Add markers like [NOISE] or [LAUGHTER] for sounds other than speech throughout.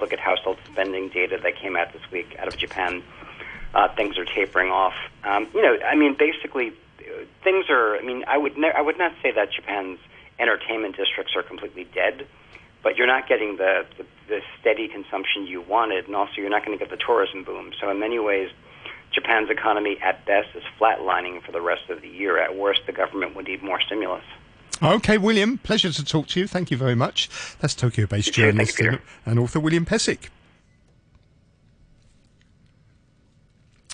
look at household spending data that came out this week out of Japan, uh, things are tapering off. Um, you know, I mean, basically, things are. I mean, I would ne- I would not say that Japan's entertainment districts are completely dead, but you're not getting the, the, the steady consumption you wanted, and also you're not going to get the tourism boom. So in many ways, Japan's economy at best is flatlining for the rest of the year. At worst, the government would need more stimulus. Okay, William, pleasure to talk to you. Thank you very much. That's Tokyo based journalist you, and author William Pesek.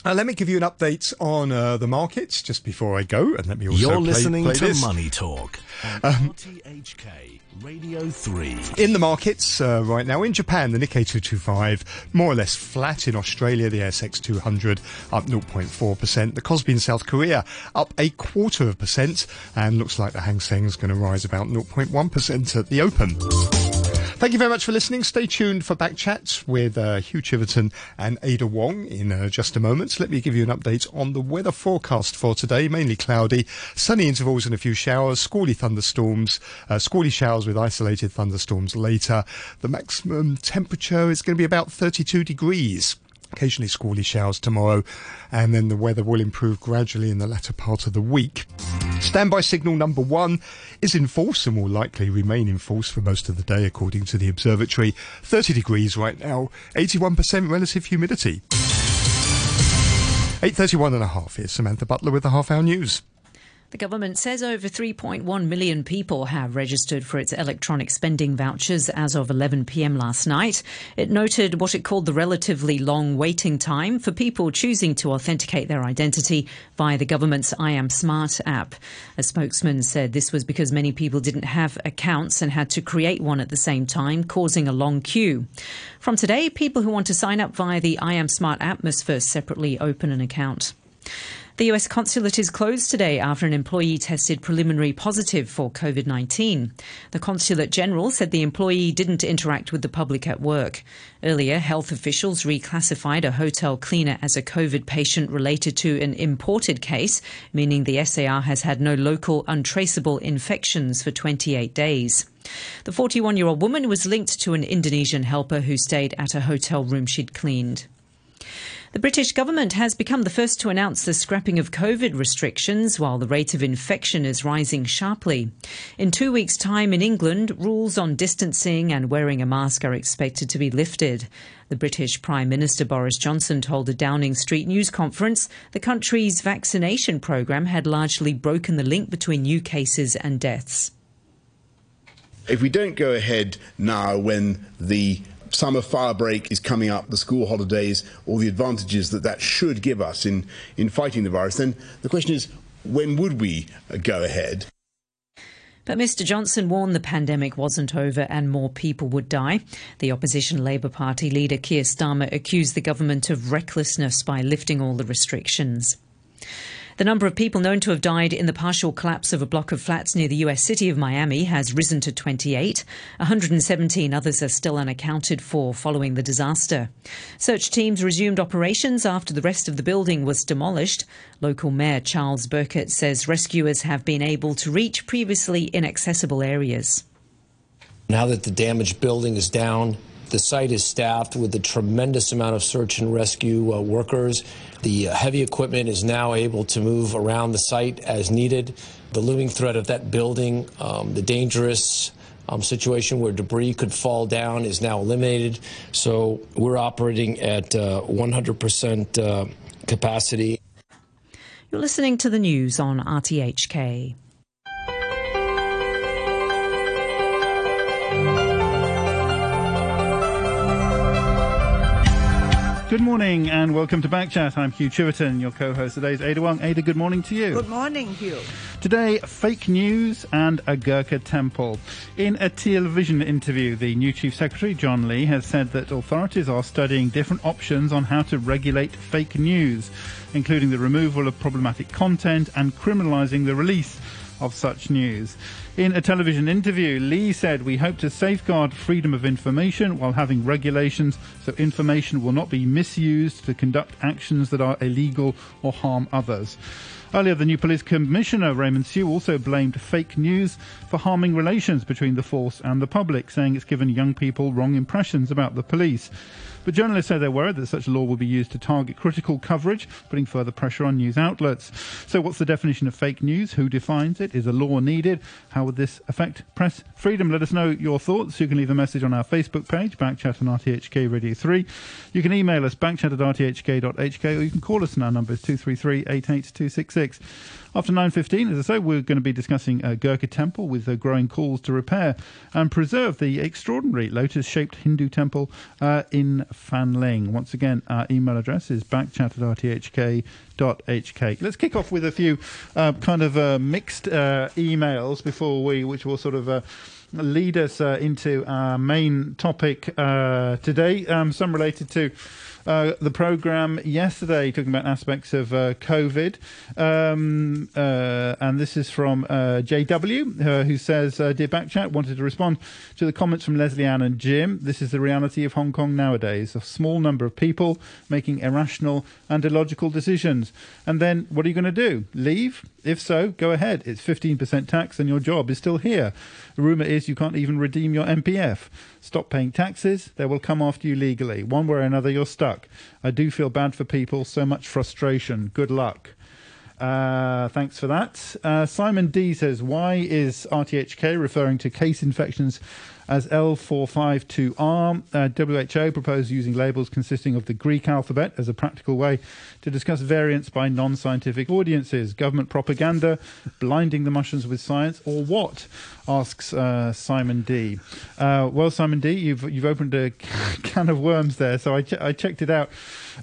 Uh, let me give you an update on uh, the markets just before I go, and let me also You're play, listening play to this. Money Talk Um, RTHK Radio 3. In the markets uh, right now, in Japan, the Nikkei 225 more or less flat. In Australia, the ASX 200 up 0.4%. The Kospi in South Korea up a quarter of a percent, and looks like the Hang Seng is going to rise about 0.1% at the open. Thank you very much for listening. Stay tuned for back chats with uh, Hugh Chiverton and Ada Wong in uh, just a moment. Let me give you an update on the weather forecast for today. Mainly cloudy, sunny intervals and a few showers, squally thunderstorms, uh, squally showers with isolated thunderstorms later. The maximum temperature is going to be about 32 degrees. Occasionally squally showers tomorrow, and then the weather will improve gradually in the latter part of the week. Standby signal number one is in force and will likely remain in force for most of the day, according to the observatory. 30 degrees right now, 81% relative humidity. 8.31 and a half. Here's Samantha Butler with the half hour news. The government says over 3.1 million people have registered for its electronic spending vouchers as of 11 pm last night. It noted what it called the relatively long waiting time for people choosing to authenticate their identity via the government's iAM Smart app. A spokesman said this was because many people didn't have accounts and had to create one at the same time, causing a long queue. From today, people who want to sign up via the iAM Smart app must first separately open an account. The US consulate is closed today after an employee tested preliminary positive for COVID 19. The consulate general said the employee didn't interact with the public at work. Earlier, health officials reclassified a hotel cleaner as a COVID patient related to an imported case, meaning the SAR has had no local untraceable infections for 28 days. The 41 year old woman was linked to an Indonesian helper who stayed at a hotel room she'd cleaned. The British government has become the first to announce the scrapping of COVID restrictions while the rate of infection is rising sharply. In two weeks' time in England, rules on distancing and wearing a mask are expected to be lifted. The British Prime Minister Boris Johnson told a Downing Street news conference the country's vaccination programme had largely broken the link between new cases and deaths. If we don't go ahead now when the summer fire break is coming up, the school holidays, all the advantages that that should give us in, in fighting the virus, then the question is when would we uh, go ahead? But Mr Johnson warned the pandemic wasn't over and more people would die. The opposition Labour Party leader Keir Starmer accused the government of recklessness by lifting all the restrictions. The number of people known to have died in the partial collapse of a block of flats near the US city of Miami has risen to 28. 117 others are still unaccounted for following the disaster. Search teams resumed operations after the rest of the building was demolished. Local Mayor Charles Burkett says rescuers have been able to reach previously inaccessible areas. Now that the damaged building is down, the site is staffed with a tremendous amount of search and rescue uh, workers. The uh, heavy equipment is now able to move around the site as needed. The looming threat of that building, um, the dangerous um, situation where debris could fall down, is now eliminated. So we're operating at uh, 100% uh, capacity. You're listening to the news on RTHK. Good morning and welcome to Backchat. I'm Hugh Chiverton, your co-host today is Ada Wong. Ada, good morning to you. Good morning, Hugh. Today, fake news and a Gurkha temple. In a television interview, the new Chief Secretary, John Lee, has said that authorities are studying different options on how to regulate fake news, including the removal of problematic content and criminalising the release of such news. In a television interview, Lee said, We hope to safeguard freedom of information while having regulations so information will not be misused to conduct actions that are illegal or harm others. Earlier, the new police commissioner, Raymond Siu, also blamed fake news for harming relations between the force and the public, saying it's given young people wrong impressions about the police. But journalists say they're worried that such a law will be used to target critical coverage, putting further pressure on news outlets. So, what's the definition of fake news? Who defines it? Is a law needed? How would this affect press freedom? Let us know your thoughts. You can leave a message on our Facebook page, Backchat on RTHK Radio 3. You can email us, backchat at rthk.hk, or you can call us, and our number is 233 88266. After 9.15, as I say, we're going to be discussing uh, Gurkha Temple with uh, growing calls to repair and preserve the extraordinary lotus-shaped Hindu temple uh, in Fanling. Once again, our email address is backchat at rthk.hk. Let's kick off with a few uh, kind of uh, mixed uh, emails before we, which will sort of uh, lead us into our main topic today. Um, some related to uh, the program yesterday, talking about aspects of uh, COVID. Um, uh, and this is from uh, JW, who says, Dear Backchat, wanted to respond to the comments from Leslie Ann and Jim. This is the reality of Hong Kong nowadays a small number of people making irrational and illogical decisions. And then what are you going to do? Leave? If so, go ahead. It's 15% tax and your job is still here. The rumour is you can't even redeem your MPF. Stop paying taxes, they will come after you legally. One way or another, you're stuck. I do feel bad for people, so much frustration. Good luck. Uh, thanks for that. Uh, Simon D says, Why is RTHK referring to case infections as L452R? Uh, WHO proposed using labels consisting of the Greek alphabet as a practical way to discuss variants by non scientific audiences. Government propaganda, blinding the mushrooms with science, or what? asks uh, Simon D. Uh, well, Simon D, you've, you've opened a [LAUGHS] can of worms there, so I, ch- I checked it out.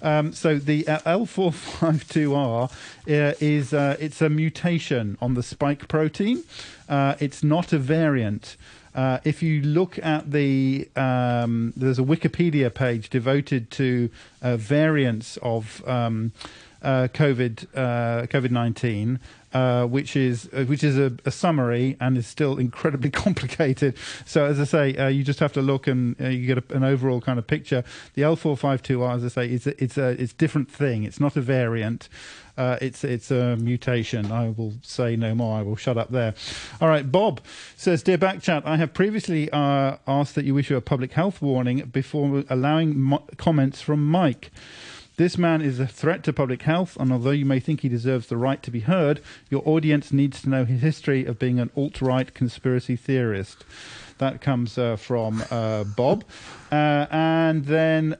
Um, so the uh, L452R uh, is uh, it's a mutation on the spike protein. It's not a variant. Uh, if you look at the, um, there's a Wikipedia page devoted to uh, variants of um, uh, COVID uh, COVID nineteen, uh, which is uh, which is a, a, summary and is still [LAUGHS] incredibly complicated. So as I say, you just have to look and you get a, an overall kind of picture. The L452R, as I say, it's a, it's a it's different thing. It's not a variant. Uh, it's it's a mutation. I will say no more. I will shut up there. All right. Bob says, dear Backchat, I have previously uh, asked that you issue a public health warning before allowing mo- comments from Mike. This man is a threat to public health, and although you may think he deserves the right to be heard, your audience needs to know his history of being an alt right conspiracy theorist. That comes uh, from uh, Bob. Uh, and then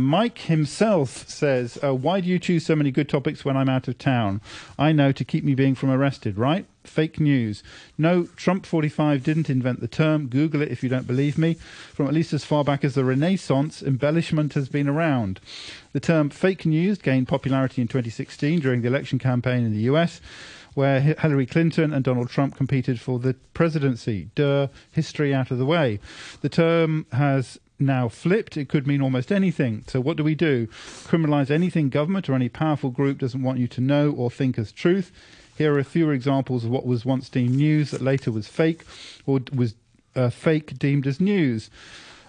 Mike himself says, Why do you choose so many good topics when I'm out of town? I know to keep me being from arrested, right? Fake news. No, Trump 45 didn't invent the term. Google it if you don't believe me. From at least as far back as the Renaissance, embellishment has been around. The term fake news gained popularity in 2016 during the election campaign in the US where Hillary Clinton and Donald Trump competed for the presidency. Duh, history out of the way. The term has now flipped. It could mean almost anything. So, what do we do? Criminalize anything government or any powerful group doesn't want you to know or think as truth. Here are a few examples of what was once deemed news that later was fake or was uh, fake deemed as news.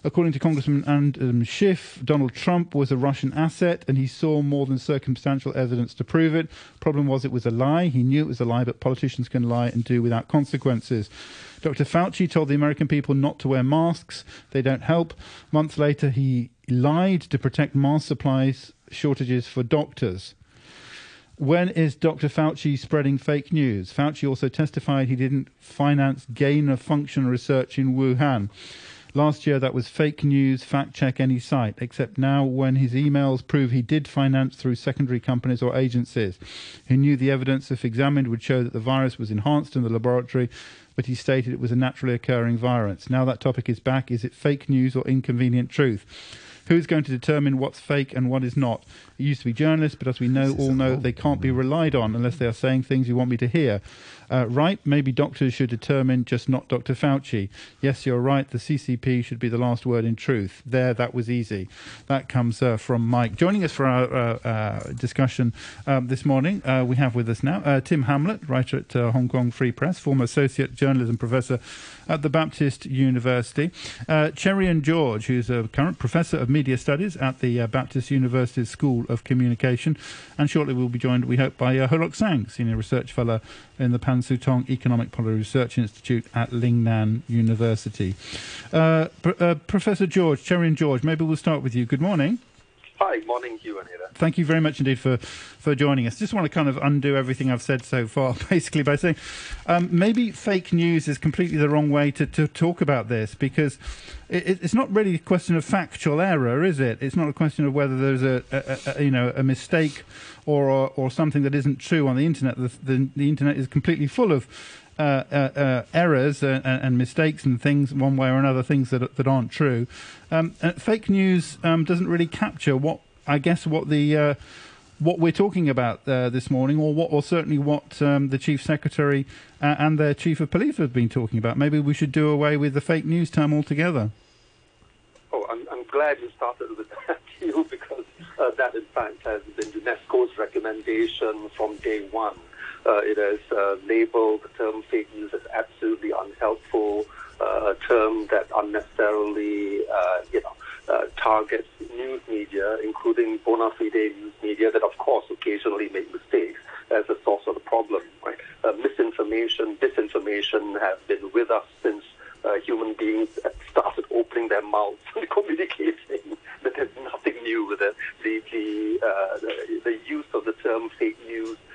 According to Congressman Adam um, Schiff, Donald Trump was a Russian asset and he saw more than circumstantial evidence to prove it. Problem was it was a lie. He knew it was a lie, but politicians can lie and do without consequences. Dr. Fauci told the American people not to wear masks. They don't help. Months later, he lied to protect mask supplies shortages for doctors. When is Dr. Fauci spreading fake news? Fauci also testified he didn't finance gain of function research in Wuhan. Last year, that was fake news, fact check any site, except now when his emails prove he did finance through secondary companies or agencies. He knew the evidence, if examined, would show that the virus was enhanced in the laboratory, but he stated it was a naturally occurring virus. Now that topic is back. Is it fake news or inconvenient truth? Who's going to determine what's fake and what is not? Used to be journalists, but as we know, all know they can't be relied on unless they are saying things you want me to hear. Uh, right? Maybe doctors should determine, just not Dr. Fauci. Yes, you're right. The CCP should be the last word in truth. There, that was easy. That comes uh, from Mike. Joining us for our uh, uh discussion um, this morning, uh, we have with us now uh, Tim Hamlett, writer at Hong Kong Free Press, former associate journalism professor at the Baptist University. Uh, Cherian George, who's a current professor of media studies at the uh, Baptist University School of Communication. And shortly we'll be joined, we hope, by uh, Ho Lok Sang, senior research fellow in the Pan Sutong Economic Policy Research Institute at Lingnan University. Uh, uh, Professor George, Cherian George, maybe we'll start with you. Good morning. Hi, morning, Hugh, Anita. Thank you very much indeed for, for joining us. Just want to kind of undo everything I've said so far, [LAUGHS] basically, by saying um, maybe fake news is completely the wrong way to, to talk about this because it, it's not really a question of factual error, is it? It's not a question of whether there's a, a, a you know a mistake or, or, or something that isn't true on the internet. The, the, the internet is completely full of uh, uh, uh, errors and, and, mistakes and things one way or another, things that that aren't true. Um, fake news um, doesn't really capture what I guess what the uh, what we're talking about uh, this morning, or what, or certainly what um, the chief secretary and their chief of police have been talking about. Maybe we should do away with the fake news term altogether. Oh, I'm, I'm glad you started with that, [LAUGHS] too, because that in fact has been UNESCO's recommendation from day one uh, it has uh, labeled the term fake news as absolutely unhelpful, uh, a term that unnecessarily, uh, you know, uh, targets news media, including bona fide news media that, of course, occasionally make mistakes as a source of the problem. Right? Uh, misinformation, disinformation have been with us since human beings started opening their mouths [LAUGHS] and communicating. There's nothing new with it. The the, the the use of the term fake news uh,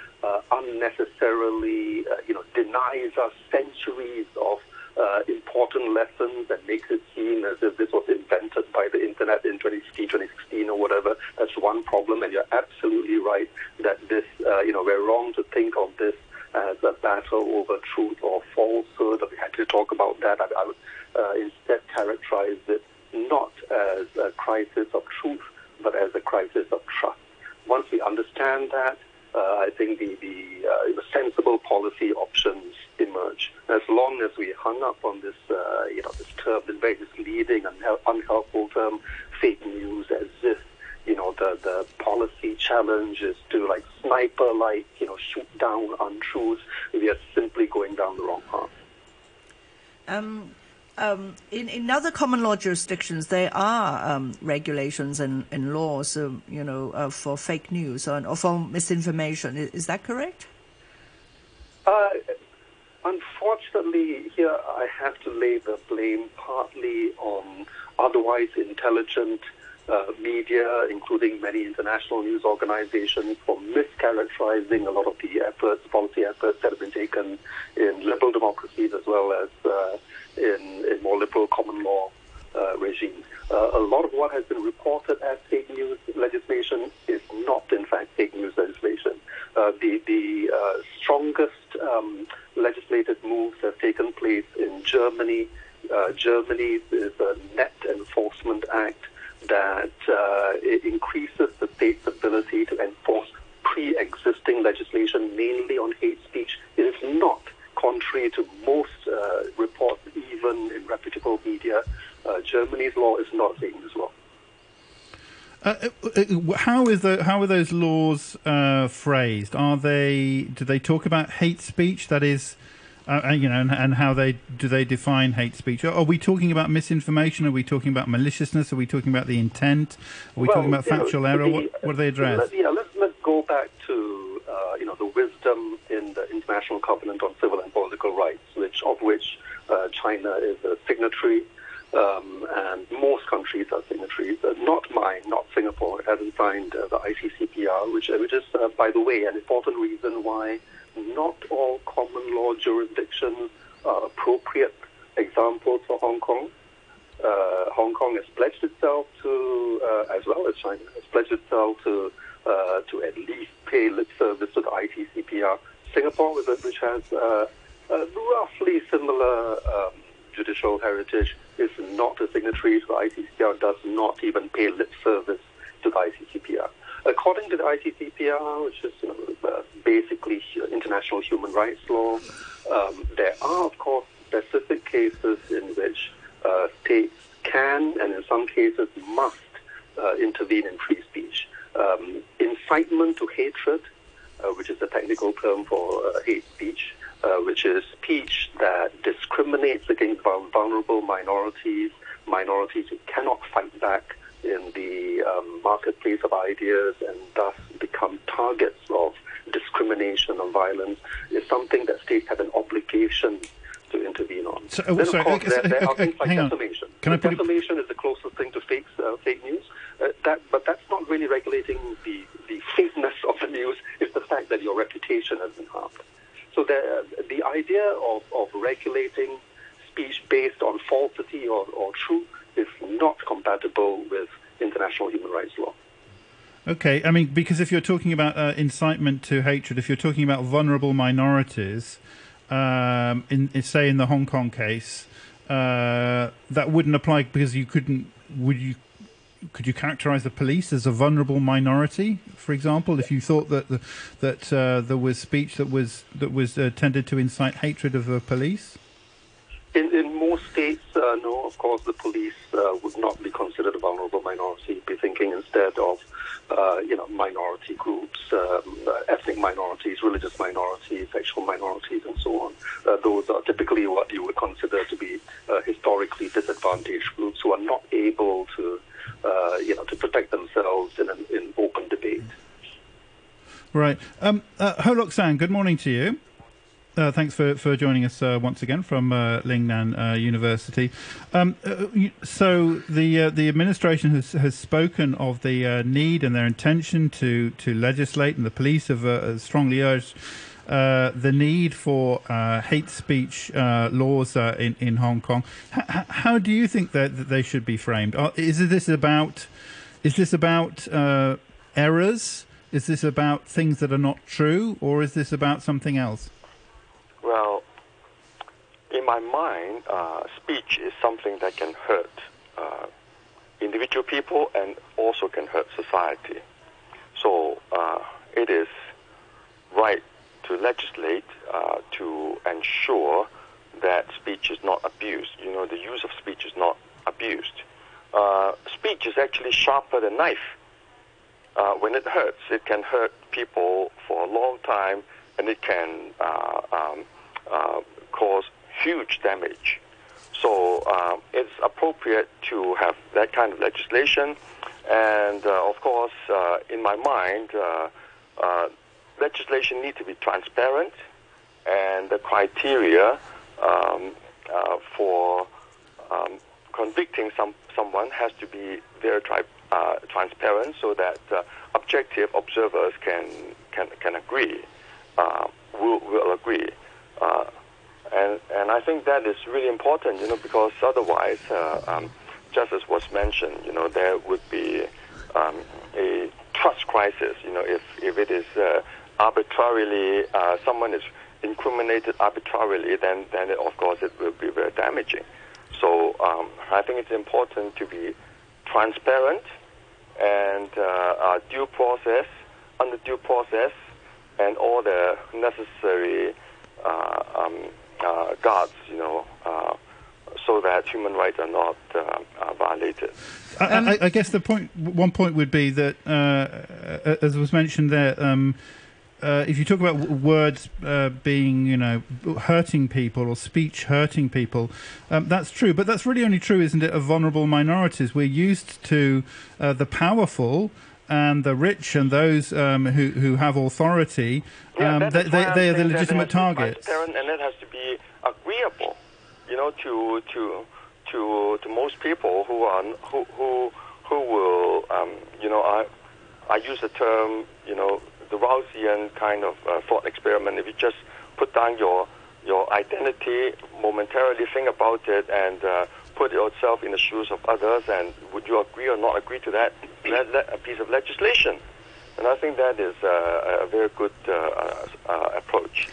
unnecessarily, uh, you know, denies us centuries of uh, important lessons and makes it seem as if this was invented by the internet in 2015, 2016 or whatever. That's one problem, and you're absolutely right that this, uh, you know, we're wrong to think of this as a battle over truth or falsehood. We had to talk about that. I, I would uh, instead characterize it not as a crisis of truth, but as a crisis of trust. Once we understand that, uh, I think the, the uh, sensible policy options emerge. As long as we hung up on this, uh, you know, this term, this very misleading and unhelpful term, fake news, as if you know the the policy challenge is to like sniper like you know shoot down untruths. We are simply going down the wrong path. Um, um, in, in other common law jurisdictions, there are um, regulations and, and laws, um, you know, uh, for fake news or, or, for misinformation. Is, is that correct? Uh, unfortunately, here I have to lay the blame partly on otherwise intelligent uh, media, including many international news organizations, for mischaracterizing a lot of the efforts, policy efforts that have been taken in liberal democracies as well as uh, in, in more liberal common law uh, regimes. Uh, a lot of what has been reported as fake news legislation is not, in fact, fake news legislation. Uh, the the uh, strongest um, legislative moves have taken place in Germany. Uh, Germany is a net enforcement act that uh, increases the state's ability to enforce pre-existing legislation, mainly on hate speech. It is not contrary to most uh, reports, even in reputable media, uh, Germany's law is not Satan's law. Uh, uh, uh, how is the how are those laws uh, phrased? Are they do they talk about hate speech? That is, uh, you know, and, and, how they do they define hate speech? Are, we talking about misinformation? Are we talking about maliciousness? Are we talking about the intent? Are we well, talking about factual know, error? The, what, what do they address? Let, yeah, let's let's go back to you know the wisdom in the International Covenant on Civil and Political Rights, which of which uh, China is a signatory, um, and most countries are signatories. Uh, not mine, not Singapore. It hasn't signed uh, the ICCPR, which, uh, which is, uh, by the way, an important reason why not all common law jurisdictions are appropriate examples for Hong Kong. Uh, Hong Kong has pledged itself to, as well as China, has pledged itself to to at least pay lip service to the ICCPR Singapore, which has uh, uh, roughly similar um, judicial heritage, is not a signatory to the ICCPR, does not even pay lip service to the ICCPR. According to the ICCPR, which is you know, uh, basically international human rights law, um, there are, of course, specific cases in which uh, states can and in some cases must uh, intervene in free speech. Um, incitement to hatred, uh, which is a technical term for uh, hate speech, uh, which is speech that discriminates against vulnerable minorities, minorities who cannot fight back in the um, marketplace of ideas and thus become targets of discrimination and violence, is something that states have an obligation to intervene on. So, then, of sorry, course, okay, there, there are things like defamation. I put defamation is the closest thing to fake, uh, fake news. Uh, that, but that's not really regulating the, the fakeness of the news. It's the fact that your reputation has been harmed. So the, the idea of, of regulating speech based on falsity or, or truth is not compatible with international human rights law. Okay, I mean, because if you're talking about uh, incitement to hatred, if you're talking about vulnerable minorities, um, in, in say in the Hong Kong case, uh, that wouldn't apply because you couldn't. Would you? Could you characterize the police as a vulnerable minority, for example, if you thought that the, that uh, there was speech that was that was uh, tended to incite hatred of the police? In, in most states, uh, no, of course, the police uh, would not be considered a vulnerable minority. Be thinking instead of, uh, you know, minority groups, um, uh, ethnic minorities, religious minorities, sexual minorities, and so on. Uh, those are typically what you would consider to be uh, historically disadvantaged groups who are not able to, uh, you know, to protect themselves in an in open debate. Right. Um, uh, Ho Lok Sang, good morning to you. Uh, thanks for, for joining us uh, once again from uh, Lingnan uh, University. Um, uh, so the uh, the administration has has spoken of the need and their intention to, to legislate, and the police have strongly urged the need for hate speech laws in in Hong Kong. H- how do you think that, that they should be framed? Is this about is this about errors? Is this about things that are not true, or is this about something else? Well, in my mind, uh, speech is something that can hurt uh, individual people and also can hurt society. So uh, it is right to legislate uh, to ensure that speech is not abused. You know, the use of speech is not abused. Uh, speech is actually sharper than knife. Uh, when it hurts, it can hurt people for a long time, and it can uh, um, uh, cause huge damage. So uh, it's appropriate to have that kind of legislation, and uh, of course, uh, in my mind, uh, uh, legislation needs to be transparent, and the criteria um, for um, convicting some someone has to be very tri- transparent, so that objective observers can can can agree, uh, will will agree, uh, and and I think that is really important, you know, because otherwise, uh, um, just as was mentioned, you know, there would be um, a trust crisis, you know, if if it is uh, arbitrarily uh, someone is incriminated arbitrarily, then then it, of course it will be very damaging. So um, I think it's important to be transparent and uh, due process, under due process, and all the necessary uh, um, uh, guards, you know, uh, so that human rights are not uh, uh, violated. I, I, I guess the point, one point would be that, uh, as was mentioned there, um, uh, if you talk about words uh, being, you know, hurting people or speech hurting people, um, that's true. But that's really only true, isn't it, of vulnerable minorities? We're used to uh, the powerful and the rich and those um, who who have authority. Yeah, Um, that they, they, they are the that legitimate targets. and it has to be agreeable, you know, to to to to most people who are who who who will, um, you know, I I use the term, you know, the Rawlsian kind of uh, thought experiment. If you just put down your your identity momentarily, think about it, and uh, put yourself in the shoes of others, and would you agree or not agree to that, that, that a piece of legislation? And I think that is uh, a very good uh, uh, uh, approach.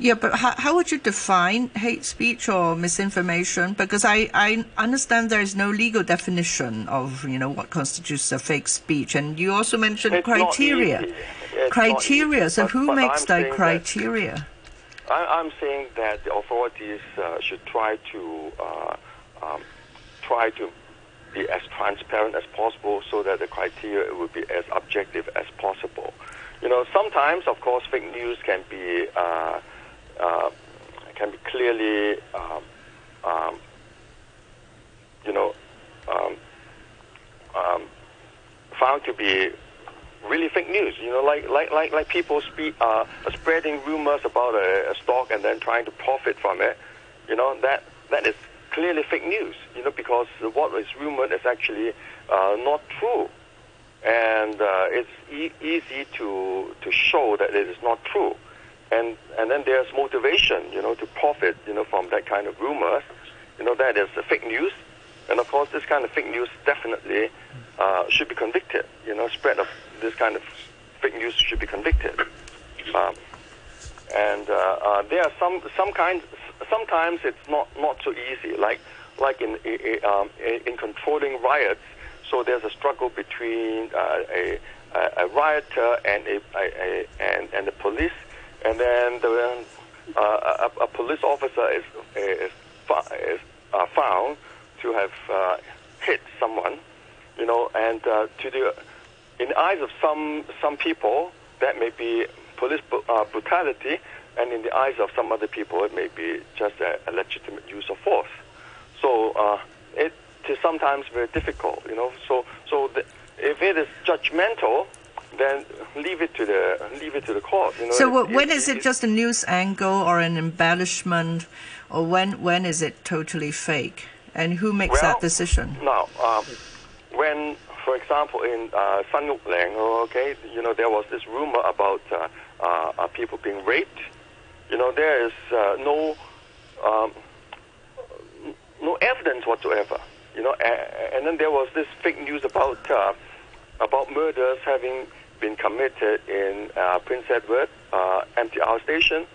Yeah, but how, how would you define hate speech or misinformation? Because I, I understand there is no legal definition of you know what constitutes a fake speech, and you also mentioned It's criteria. criteria. so But- who but makes that criteria? I, I'm saying that the authorities uh, should try to uh, um, try to be as transparent as possible, so that the criteria will be as objective as possible. You know, sometimes, of course, fake news can be uh, uh, can be clearly, um, um, you know, um, um, found to be really fake news. You know, like like like like people speak uh, spreading rumors about a, a stock and then trying to profit from it. You know that that is clearly fake news. You know because what is rumored is actually uh, not true, and uh, it's e- easy to to show that it is not true. And and then there's motivation, you know, to profit, you know, from that kind of rumor. You know that is fake news, and of course this kind of fake news definitely uh, should be convicted. You know, spread of this kind of fake news should be convicted. Um, and uh, uh, there are some some kinds. Sometimes it's not not so easy. Like like in in, um, in controlling riots. So there's a struggle between uh, a, a rioter and a, a, and and the police, and then the uh, a, police officer is is, is uh, found to have uh, hit someone, you know, and uh, to the in the eyes of some some people that may be police uh, brutality, and in the eyes of some other people it may be just a, a legitimate use of force. So uh, it is sometimes very difficult, you know. So so the, if it is judgmental, then leave it to the leave it to the court. You know. So It- when it- is it just a news angle or an embellishment, or when when is it totally fake? And who makes that decision? Now, um, when, for example, in uh, Yuk Leng, okay, you know, there was this rumor about uh, uh, uh, people being raped. You know, there is uh, no um, no evidence whatsoever. You know, and, and then there was this fake news about uh, about murders having been committed in uh, Prince Edward uh, MTR station,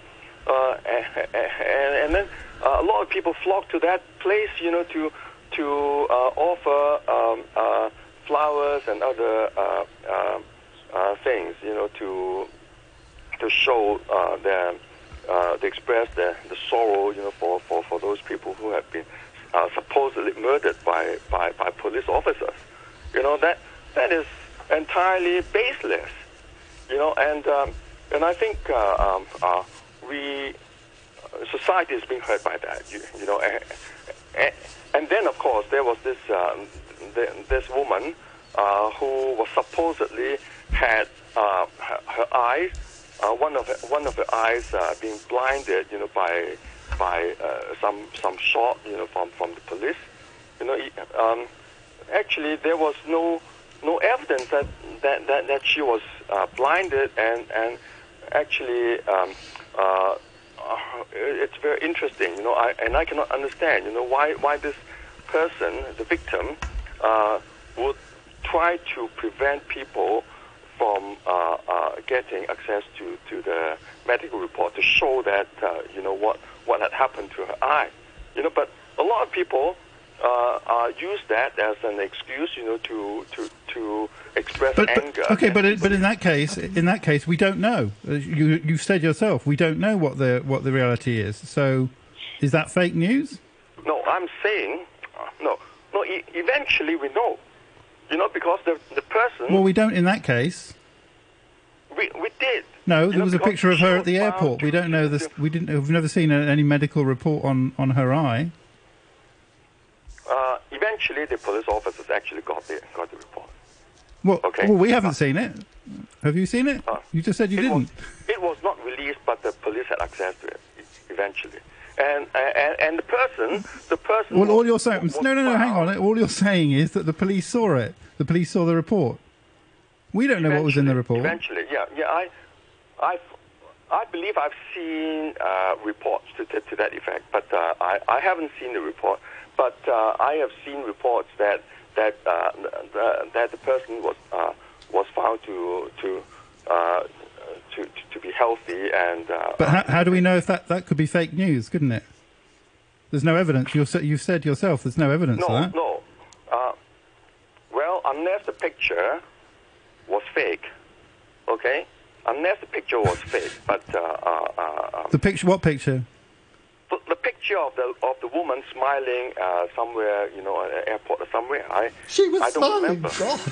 uh, and, and, then uh, a lot of people flocked to that place, you know, to to offer um, flowers and other uh, things, you know, to to show their uh, to express the, the sorrow, you know, for, for, for those people who have been uh, supposedly murdered by, by, by police officers. You know that that is entirely baseless. You know, and um, and I think uh, um, uh, we uh, society is being hurt by that. You, you know, and, and, and then of course there was this um, th- this woman uh, who was supposedly had her, her eyes, uh, one of one of her eyes uh, being blinded, you know, by by uh, some some shot, you know, from from the police. You know, um, actually there was no no evidence that that that, that she was uh, blinded, and and actually. Um, uh, it's very interesting, you know, I, and I cannot understand, you know, why why this person, the victim, uh, would try to prevent people from uh, uh, getting access to, to the medical report to show that uh, you know what what had happened to her eye, you know. But a lot of people uh, uh, use that as an excuse, you know, to to to express But, anger. but okay, but it, but in that case, in that case, we don't know. Uh, You you said yourself, we don't know what the what the reality is. So, is that fake news? No, I'm saying, no, no. E- eventually, we know, you know, because the the person Well, we don't in that case. we we did. No, You there know, was a picture of her at the airport. We don't know this. We didn't. We've never seen a, any medical report on on her eye. Uh, eventually, the police officers actually got the got the report. Well, Okay. well, we haven't seen it. Have you seen it? Uh, you just said you it didn't. Was, it was not released, but the police had access to it eventually. And and, and the person, the person. Well, all you're saying. was No, no, no. Hang on. All you're saying is that the police saw it. The police saw the report. We don't know what was in the report. Eventually, yeah, yeah. I, I, I believe I've seen uh, reports to, to, to that effect, but uh, I, I haven't seen the report. But uh, I have seen reports that that uh, the, that the person was uh, was found to to uh, to, to be healthy and. Uh, But how, how do we know if that, that could be fake news, couldn't it? There's no evidence. You're, you've said yourself there's no evidence no, of that. no. Uh, well, unless the picture was fake, okay? Unless the picture was fake, [LAUGHS] but uh, uh, uh, um, The picture, what picture? the, the picture of the of the woman smiling uh, somewhere, you know, at an airport or somewhere. I She was I don't smiling. remember. God. [LAUGHS]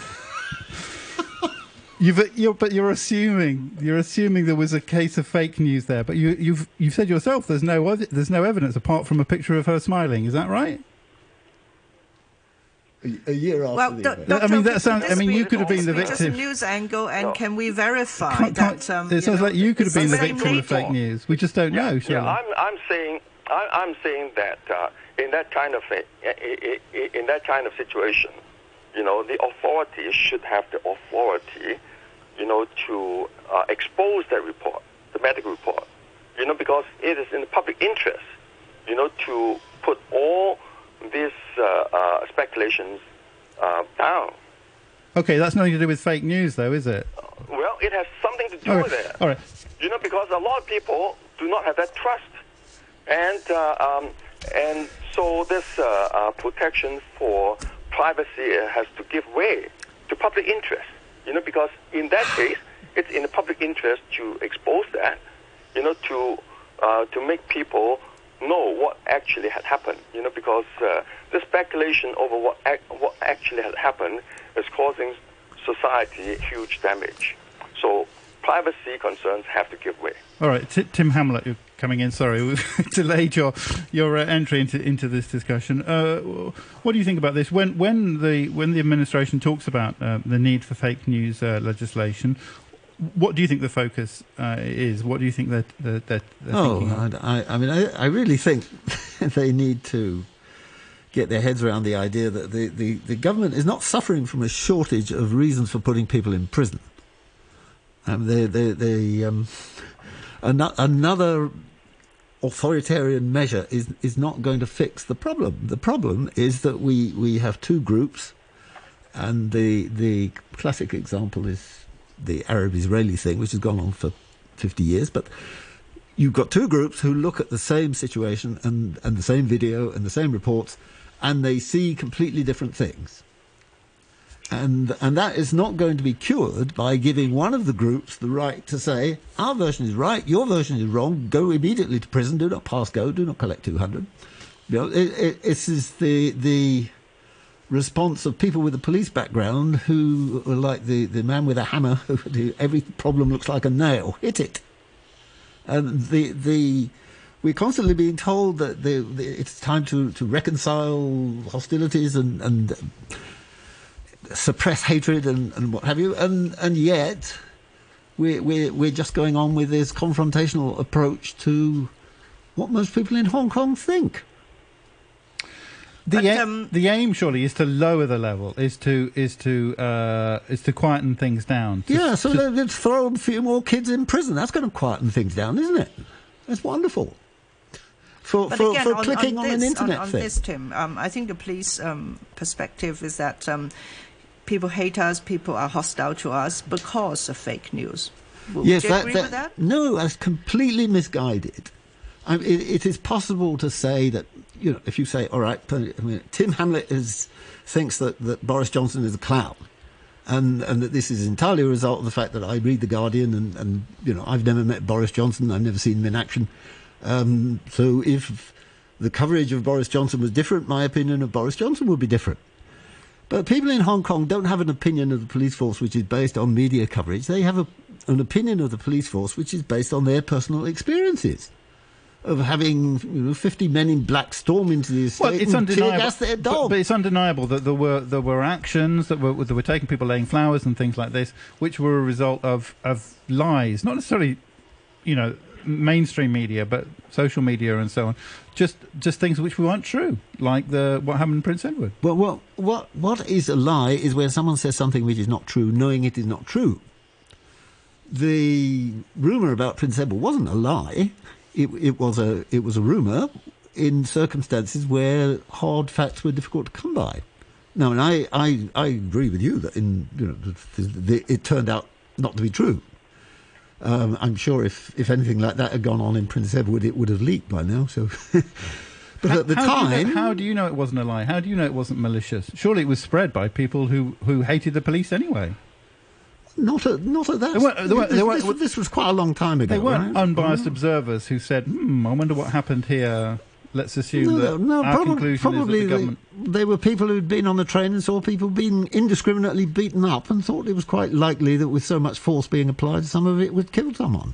You've, you're, but you're assuming you're assuming there was a case of fake news there. But you, you've you've said yourself there's no there's no evidence apart from a picture of her smiling. Is that right? A, a year after Well, the do- event. I mean, that sounds- I mean, you could have been the this be Just a victim. news angle, and can we verify Can't- can't- that? Um, it sounds know, like you could have been the victim of fake news. We just don't know. Yeah, Surely. I'm I'm saying I, I'm saying that uh, in that kind of a, i- i- in that kind of situation, you know, the authorities should have the authority, you know, to uh, expose that report, the medical report, you know, because it is in the public interest, you know, to put all these uh, uh, speculations uh, down. Okay, that's nothing to do with fake news, though, is it? Well, it has something to do All with it. All right. You know, because a lot of people do not have that trust, and uh, um, and so this uh, uh, protection for privacy has to give way to public interest. You know, because in that case, it's in the public interest to expose that. You know, to uh, to make people know what actually had happened. You know, because uh, the speculation over what ac- what actually had happened is causing society huge damage. So privacy concerns have to give way. All right, T- Tim Hamlett, coming in. Sorry, we've [LAUGHS] delayed your your uh, entry into into this discussion. Uh, what do you think about this? When when the when the administration talks about uh, the need for fake news uh, legislation, what do you think the focus uh, is? What do you think that that they're, they're Oh? I, I mean, I, I really think [LAUGHS] they need to get their heads around the idea that the, the, the government is not suffering from a shortage of reasons for putting people in prison. Um, they, they, they, um, ano- another authoritarian measure is, is not going to fix the problem. The problem is that we, we have two groups, and the, the classic example is the Arab Israeli thing, which has gone on for 50 years, but you've got two groups who look at the same situation and, and the same video and the same reports, and they see completely different things. And, and that is not going to be cured by giving one of the groups the right to say, our version is right, your version is wrong, go immediately to prison, do not pass go, do not collect 200. You know, it, it, this is the, the response of people with a police background who are like the, the man with a hammer, who every problem looks like a nail, hit it. And the, the, we're constantly being told that the, the, it's time to, to reconcile hostilities and, and suppress hatred and, and what have you, and, and yet we're, we're, we're just going on with this confrontational approach to what most people in Hong Kong think. The, But, a- um, the aim surely is to lower the level, is to is to uh, is to quieten things down. to- Yeah, so to- let- let's throw a few more kids in prison. That's going to quieten things down, isn't it? That's wonderful. For, But for, again, for on, clicking on, on, this, an internet on, on thing. this, Tim, um, I think the police um, perspective is that um, people hate us, people are hostile to us because of fake news. Would yes, you that, agree that, with that? No, that's completely misguided. I mean, it, it is possible to say that, you know, if you say, all right, I mean, Tim Hamlett is, thinks that, that Boris Johnson is a clown. And, and that this is entirely a result of the fact that I read The Guardian and, and you know, I've never met Boris Johnson, I've never seen him in action. Um, so if the coverage of Boris Johnson was different, my opinion of Boris Johnson would be different. But people in Hong Kong don't have an opinion of the police force which is based on media coverage. They have a, an opinion of the police force which is based on their personal experiences of having you know, 50 men in black storm into the estate Well, it's and tear undeniable. gas their But, dog. but it's undeniable that there were there were actions that were that were taking people laying flowers and things like this, which were a result of of lies, not necessarily, you know, mainstream media, but social media and so on. Just just things which weren't true, like the what happened in Prince Edward. Well, well, what what is a lie is when someone says something which is not true, knowing it is not true. The rumor about Prince Edward wasn't a lie; it, it was a it was a rumor in circumstances where hard facts were difficult to come by. Now, and I, I, I agree with you that in you know the, the, it turned out not to be true. Um, I'm sure if, if anything like that had gone on in Prince Edward, it would have leaked by now. So, [LAUGHS] but How- at the how do you time, know, how do you know it wasn't a lie? How do you know it wasn't malicious? Surely it was spread by people who, who hated the police anyway. not at not at that. They weren't- they weren't- this, they weren't- this- this was quite a long time ago. They weren't right? unbiased observers who said, "Hmm, I wonder what happened here." Let's assume No, that no, our probably, conclusion probably is that the they, government. they were people who'd been on the train and saw people being indiscriminately beaten up and thought it was quite likely that with so much force being applied, some of it would kill someone.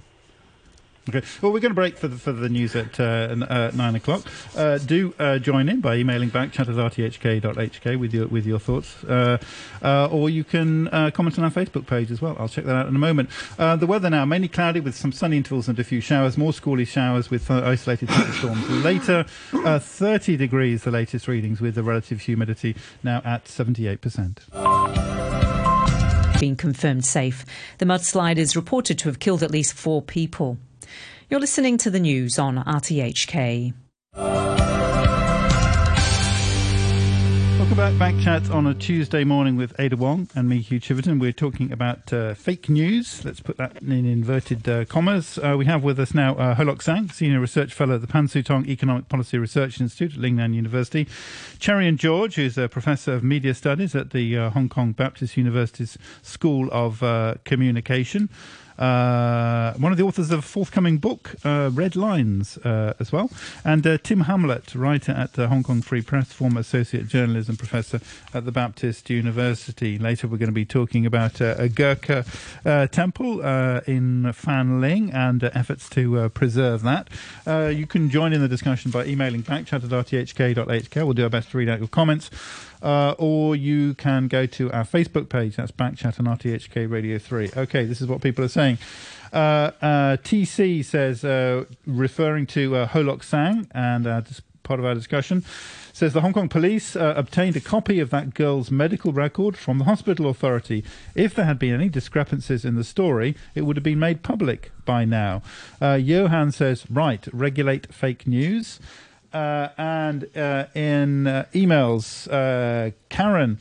Okay. Well, we're going to break for the, for the news at uh, uh, nine o'clock. Uh, do uh, join in by emailing back chat at rthk.hk with your with your thoughts, uh, uh, or you can comment on our Facebook page as well. I'll check that out in a moment. The weather now mainly cloudy with some sunny intervals and a few showers. More squally showers with isolated thunderstorms [COUGHS] later. Thirty degrees the latest readings with the relative humidity now at seventy eight percent. Being confirmed safe. The mudslide is reported to have killed at least four people. You're listening to the news on RTHK. Welcome back, back chat on a Tuesday morning with Ada Wong and me, Hugh Chiverton. We're talking about uh, fake news. Let's put that in inverted uh, commas. Uh, we have with us now uh, Ho Lok Sang, Senior Research Fellow at the Pan Sutong Economic Policy Research Institute at Lingnan University. Cherian George, who's a Professor of Media Studies at the uh, Hong Kong Baptist University's School of uh, Communication. Uh, one of the authors of a forthcoming book, uh, Red Lines, uh, as well. And uh, Tim Hamlett, writer at the Hong Kong Free Press, former associate journalism professor at the Baptist University. Later, we're going to be talking about uh, a Gurkha temple in Fan Ling and efforts to preserve that. You can join in the discussion by emailing backchat at rthk.hk. We'll do our best to read out your comments. Uh, or you can go to our Facebook page. That's Backchat and RTHK Radio 3. Okay, this is what people are saying. Uh, uh, TC says, uh, referring to uh, Ho Lok Sang and uh, part of our discussion, says the Hong Kong police uh, obtained a copy of that girl's medical record from the hospital authority. If there had been any discrepancies in the story, it would have been made public by now. Uh, Johan says, right, regulate fake news. Uh, and uh, in uh, emails, uh, Karen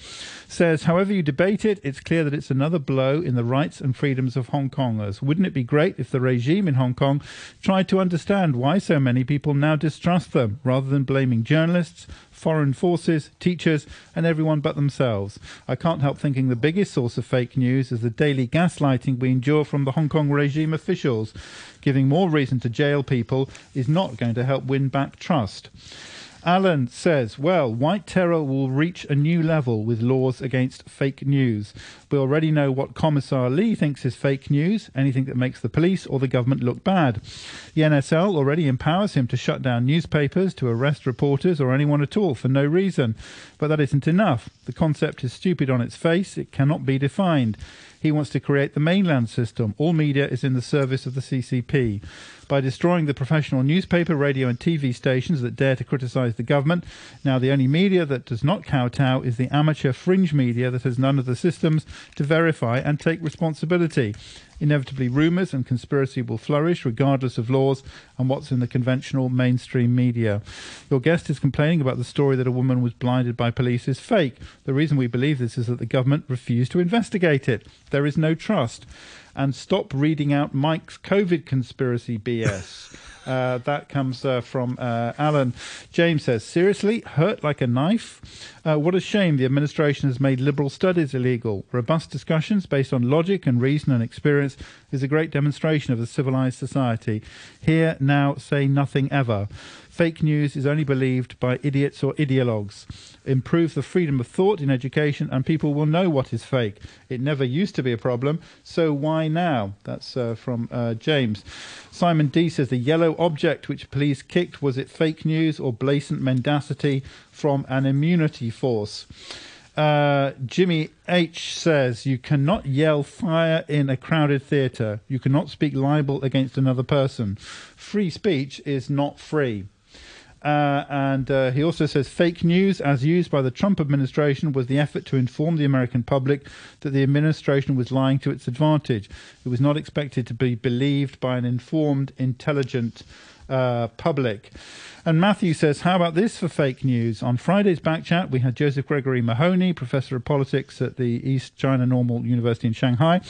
says, however you debate it, it's clear that it's another blow in the rights and freedoms of Hong Kongers. Wouldn't it be great if the regime in Hong Kong tried to understand why so many people now distrust them, rather than blaming journalists, foreign forces, teachers, and everyone but themselves? I can't help thinking the biggest source of fake news is the daily gaslighting we endure from the Hong Kong regime officials. Giving more reason to jail people is not going to help win back trust. Alan says, well, white terror will reach a new level with laws against fake news. We already know what Commissar Lee thinks is fake news, anything that makes the police or the government look bad. The NSL already empowers him to shut down newspapers, to arrest reporters or anyone at all for no reason. But that isn't enough. The concept is stupid on its face, it cannot be defined. He wants to create the mainland system. All media is in the service of the CCP. By destroying the professional newspaper, radio, and TV stations that dare to criticise the government, now the only media that does not kowtow is the amateur fringe media that has none of the systems to verify and take responsibility. Inevitably, rumours and conspiracy will flourish regardless of laws and what's in the conventional mainstream media. Your guest is complaining about the story that a woman was blinded by police is fake. The reason we believe this is that the government refused to investigate it. There is no trust. And stop reading out Mike's COVID conspiracy BS. [LAUGHS] Uh, that comes uh, from uh, Alan. James says, seriously, hurt like a knife? Uh, what a shame the administration has made liberal studies illegal. Robust discussions based on logic and reason and experience is a great demonstration of a civilized society. Here, now, say nothing ever. Fake news is only believed by idiots or ideologues. Improve the freedom of thought in education, and people will know what is fake. It never used to be a problem, so why now? That's uh, from uh, James. Simon D says the yellow object which police kicked was it fake news or blatant mendacity from an immunity force? Uh, Jimmy H says you cannot yell fire in a crowded theatre. You cannot speak libel against another person. Free speech is not free. Uh, and uh, he also says fake news, as used by the Trump administration, was the effort to inform the American public that the administration was lying to its advantage. It was not expected to be believed by an informed, intelligent uh, public. And Matthew says, How about this for fake news? On Friday's back chat, we had Joseph Gregory Mahoney, professor of politics at the East China Normal University in Shanghai,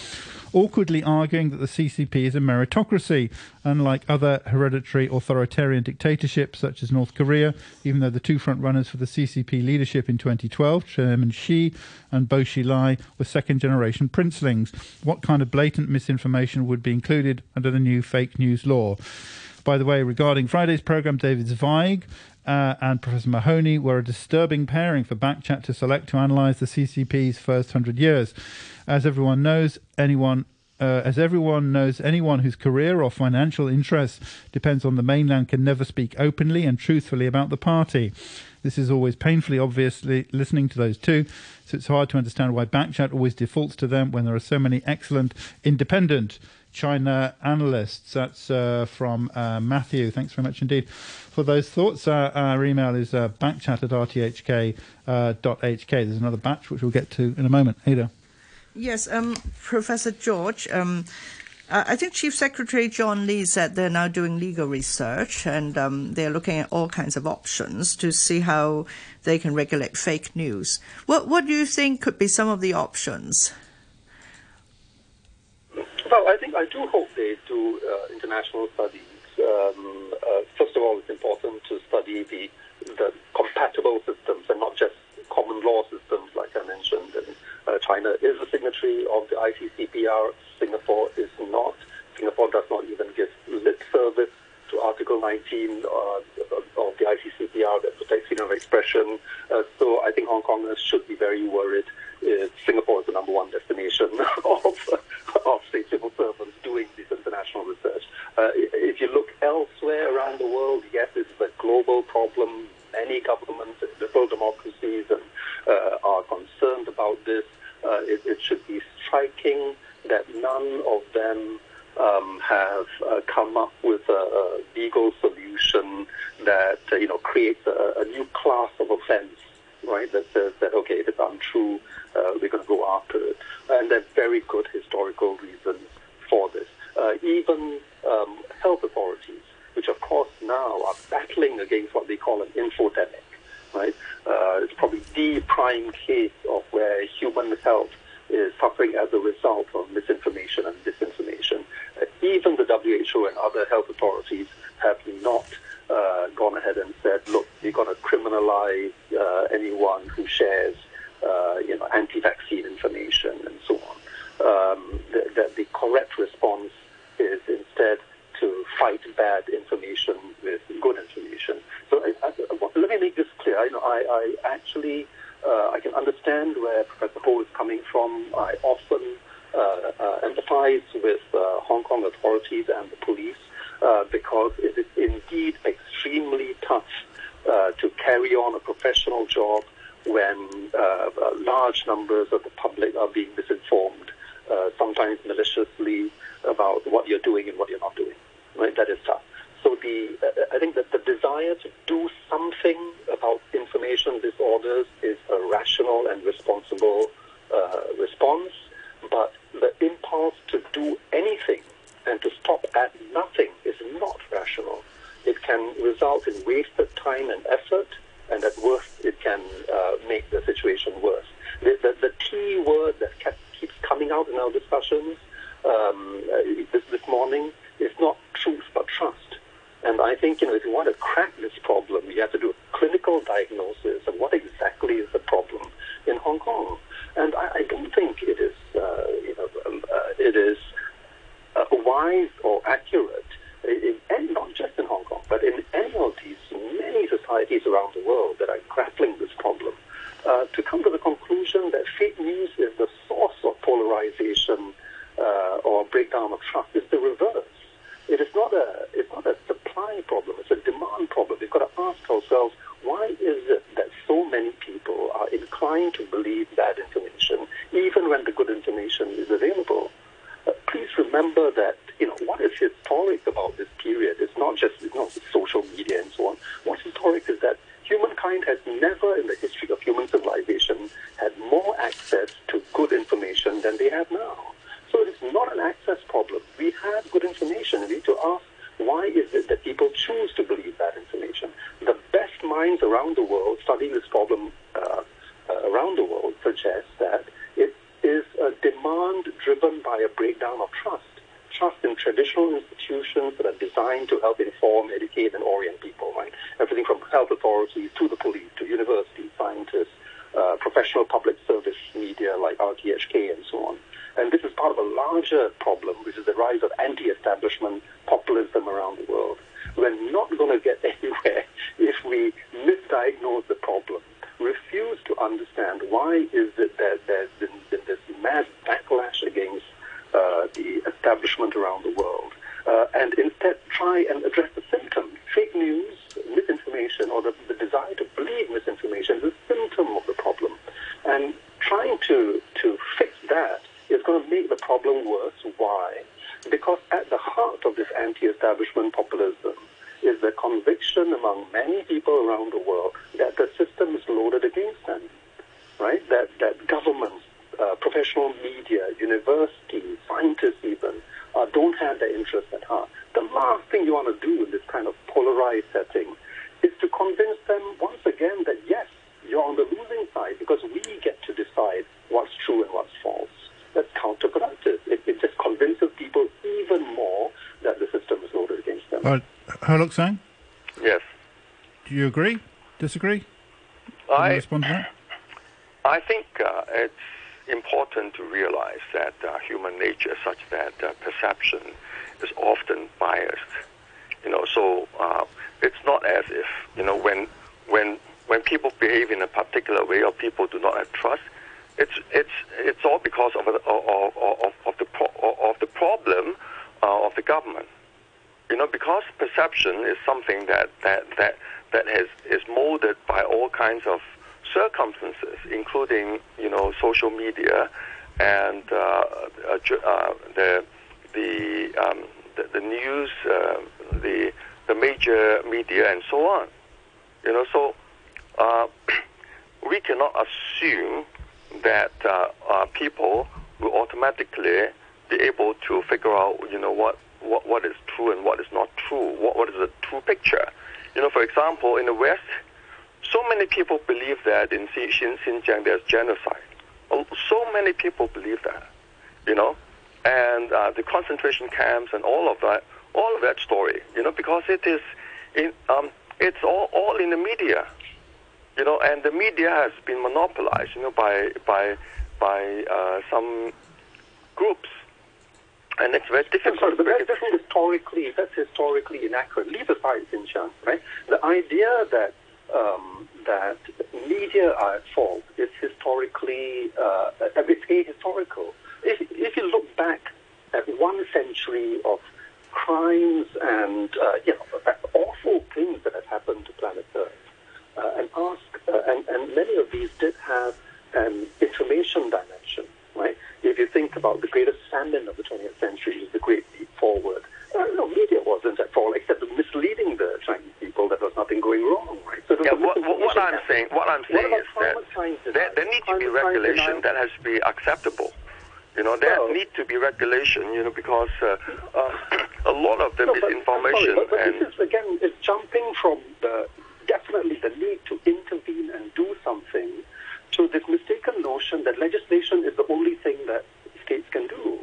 awkwardly arguing that the CCP is a meritocracy, unlike other hereditary authoritarian dictatorships such as North Korea, even though the two front runners for the CCP leadership in 2012, Chairman Xi and Bo Xilai, were second generation princelings. What kind of blatant misinformation would be included under the new fake news law? By the way, regarding Friday's programme, David Zweig uh, and Professor Mahoney were a disturbing pairing for Backchat to select to analyse the CCP's first hundred years. As everyone knows, anyone uh, as everyone knows, anyone whose career or financial interests depends on the mainland can never speak openly and truthfully about the party. This is always painfully obviously listening to those two, so it's hard to understand why Backchat always defaults to them when there are so many excellent independent China analysts. That's uh, from uh, Matthew. Thanks very much indeed for those thoughts. Uh, our email is uh, backchat at rthk.hk. Uh, There's another batch which we'll get to in a moment. Ada. Yes, um, Professor George. Um, I think Chief Secretary John Lee said they're now doing legal research and um, they're looking at all kinds of options to see how they can regulate fake news. What What do you think could be some of the options? I do hope they do uh, international studies. Um, uh, first of all, it's important to study the the compatible systems and not just common law systems, like I mentioned. And uh, China is a signatory of the ICCPR. Singapore is not. Singapore does not even give lip service to Article 19 uh, of the ICCPR that protects freedom of expression. Uh, so I think Hong Kongers should be very worried if Singapore is the number one destination [LAUGHS] of of state civil servants doing this international research. Uh, if you look elsewhere around the world, yes, it's a global problem. Many governments, liberal democracies, and, are concerned about this. It, it, should be striking that none of them um, have uh, come up with a, a, legal solution that uh, you know creates a, a new class of offence right, that says that, okay, if it's untrue, uh, we're going to go after it. And there are very good historical reasons for this. Uh, even um, health authorities, which of course now are battling against what they call an infodemic, right? Uh, it's probably the prime case of where human health is suffering as a result of misinformation and disinformation. Uh, even the WHO and other health authorities have not uh, gone ahead and said, look, you're going to criminalize uh, anyone who shares, uh, you know, anti-vaccine information and so on. Um, the, the, the, correct response is instead to fight bad information with good information. So I, I, let me make this clear. I, I, I actually uh, I can understand where Professor Ho is coming from. I often uh, uh, empathize with Hong Kong authorities and the police uh, because it is indeed extremely tough uh, to carry on a professional job when uh, large numbers of the public are being misinformed, uh, sometimes maliciously, about what you're doing and what you're not doing. Right? That is tough. So the uh, I think that the desire to do something about information disorders is a rational and responsible response, but the impulse to do anything and to stop at nothing is not rational. It can result in wasted time and effort, and at worst, it can uh, make the situation worse. The, the, the key word that kept, keeps coming out in our discussions um, uh, this, this morning is not truth but trust. And I think, you know, if you want to crack this problem, you have to do a clinical diagnosis of what exactly is the problem in Hong Kong. And I, I don't think it is, uh, you know, um, uh, it is uh, wise or accurate, in, in, not just in Hong Kong, but in any of these many societies around the world that are grappling with this problem, uh, to come to the conclusion that fake news is the source of polarization uh, or breakdown of trust is the reverse. It is not a it's not a supply problem; it's a demand problem. We've got to ask ourselves why is it that so many people are inclined to believe bad information, even when the good information is available please remember that you know what is historic about this period is not just you know social media and so on. What's historic is that humankind has never in the history of human civilization had more access to good information than they have now. So it is not an access problem. We have good information. We need to ask why is it that people choose to believe that information? The best minds around the world studying this problem uh, uh, around the world suggest that it is a demand driven by a breakdown of trust. Trust in traditional institutions that are designed to help inform, educate, and orient people, right? Everything from health authorities to the police to universities, scientists, uh, professional public service media like RTHK and so on. And this is part of a larger problem, which is the rise of anti-establishment populism around the world. We're not going to get [LAUGHS] anywhere if we misdiagnose the problem, refuse to understand why is it that there's been, this mass backlash against uh, the establishment around the world, uh, and instead try and address the symptom. Fake news, misinformation, or the, the desire to believe misinformation is a symptom of the problem. And trying to, to fix that is going to make the problem worse. Why? Because at the heart of this anti-establishment populism is the conviction among many people around the world that the system is loaded against them, right? That, that governments, uh, professional media, universities, scientists even, uh, don't have their interests at heart. The last thing you want to do in this kind of polarized setting is to convince them once again that yes, you're on the losing side because we get to decide what's true and what's false. That's counterproductive. It, it just convinces people even more that the system is loaded against them. Uh, Ho Lok Sang, Yes. do you agree? Disagree? Can you I, respond to that? [COUGHS] I think uh, it's important to realize that uh, human nature is such that uh, perception is often biased. You know, so uh, it's not as if you know when when when people behave in a particular way or people do not have trust. It's it's it's all because of of of, of the pro- of the problem uh, of the government. You know, because perception is something that that that that has is molded by all kinds of circumstances, including you know social media and uh, uh, uh, the the, um, the the news, uh, the the major media, and so on. You know, so uh, [CLEARS THROAT] we cannot assume that uh, uh, people will automatically be able to figure out, you know, what, what, what is true and what is not true, what, what is the true picture. You know, for example, in the West, so many people believe that in Xin- Xin- Xinjiang there's genocide. Oh, So many people believe that, you know, and uh, the concentration camps and all of that, all of that story, you know, because it is, in, um, it's all, all in the media, you know, and the media has been monopolized, you know, by by by uh, some groups, and it's very difficult. sorry, but that's historically that's historically inaccurate. Leave aside Xinjiang, right? The idea that um, that media are at fault is historically uh, it's ahistorical. If if you look back at one century of crimes and uh, you know awful things that have happened to planet Earth, uh, and ask, uh, and, and many of these did have an information dimension, right? If you think about the greatest famine of the 20th century, is the Great Leap Forward. Uh, no, media wasn't at fault, except misleading the Chinese people that there was nothing going wrong, right? So Yeah, what, what, what I'm saying, what I'm saying about is that there, there needs to be regulation that has to be acceptable. You know, there Well- need to be regulation. You know, because uh, uh, [CLEARS THROAT] a lot of the No, but- misinformation sorry, but, but and this is again it's jumping from the definitely the need to intervene and do something to this mistaken notion that legislation is the only thing that states can do.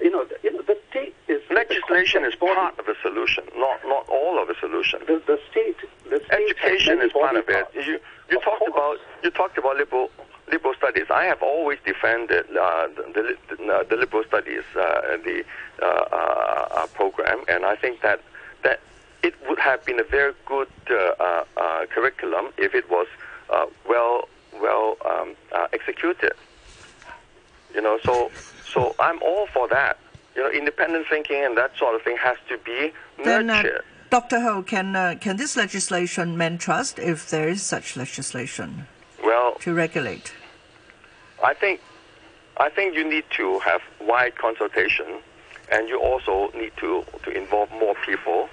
You know, the, you know, the state is legislation is a complex part of the solution, not not all of the solution. body. The, the state, the state has Education many is part body of it. parts. You you talked about you talked about liberal liberal studies. I have always defended uh, the, the, uh, the liberal studies uh, the uh, uh, uh, program, and I think that that it would have been a very good uh, uh, uh, curriculum if it was uh, well well um, uh, executed. You know, so so I'm all for that. You know, independent thinking and that sort of thing has to be Then, uh, nurtured. Dr. Ho, can uh, can this legislation mend trust if there is such legislation well, to regulate? I think I think you need to have wide consultation, and you also need to to involve more people.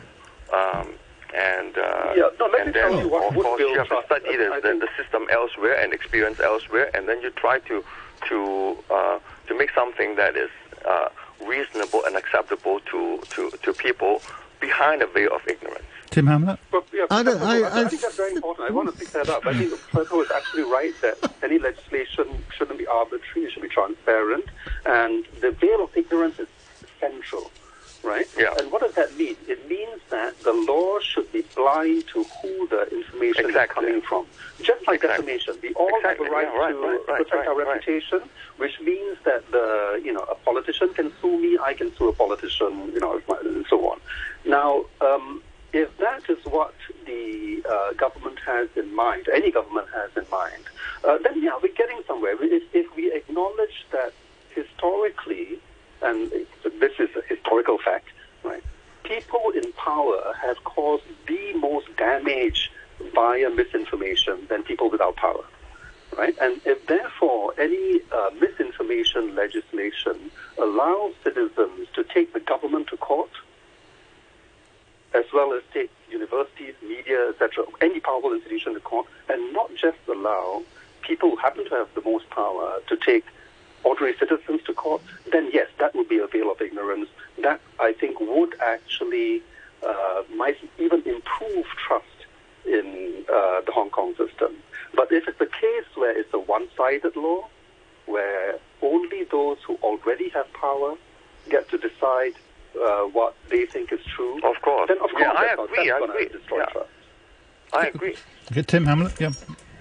Um, and uh, Yeah, no, let and me then tell you of course you have to study the, the, the system elsewhere and experience elsewhere, and then you try to to uh, to make something that is uh, reasonable and acceptable to, to, to people behind a veil of ignorance. Tim Hamlett? Well, yeah, I don't- Professor, I- I, I- think that's very important. I want to pick that up. I think the Professor is absolutely right that any legislation shouldn't be arbitrary, it should be transparent, and the veil of ignorance is central, right? Yeah. And what does that mean? It means that the law should be blind to who the information Exactly. is coming from. Just like Exactly. defamation, we all Exactly. have a right Yeah, to right, right, protect our right, right. reputation, which means that the you know a politician can sue me, I can sue a politician, you know, and so on. Now, um, if that is what the uh, government has in mind, any government has in mind, uh, then yeah, we're getting somewhere. If, if we acknowledge that historically, and this is a historical fact, right? People in power have caused the most damage via misinformation than people without power right? And if therefore any uh, misinformation legislation allows citizens to take the government to court, as well as take universities, media, etc., any powerful institution to court, and not just allow people who happen to have the most power to take ordinary citizens to court, then yes, that would be a veil of ignorance. That I think would actually uh, might even improve trust in uh, the Hong Kong system. But if it's a case where it's a one-sided law, where only those who already have power get to decide uh, what they think is true, Of course. then of course Yeah, I that's, agree, that's I agree. destroy Yeah. I agree. Okay, Tim Hamlett? Yeah,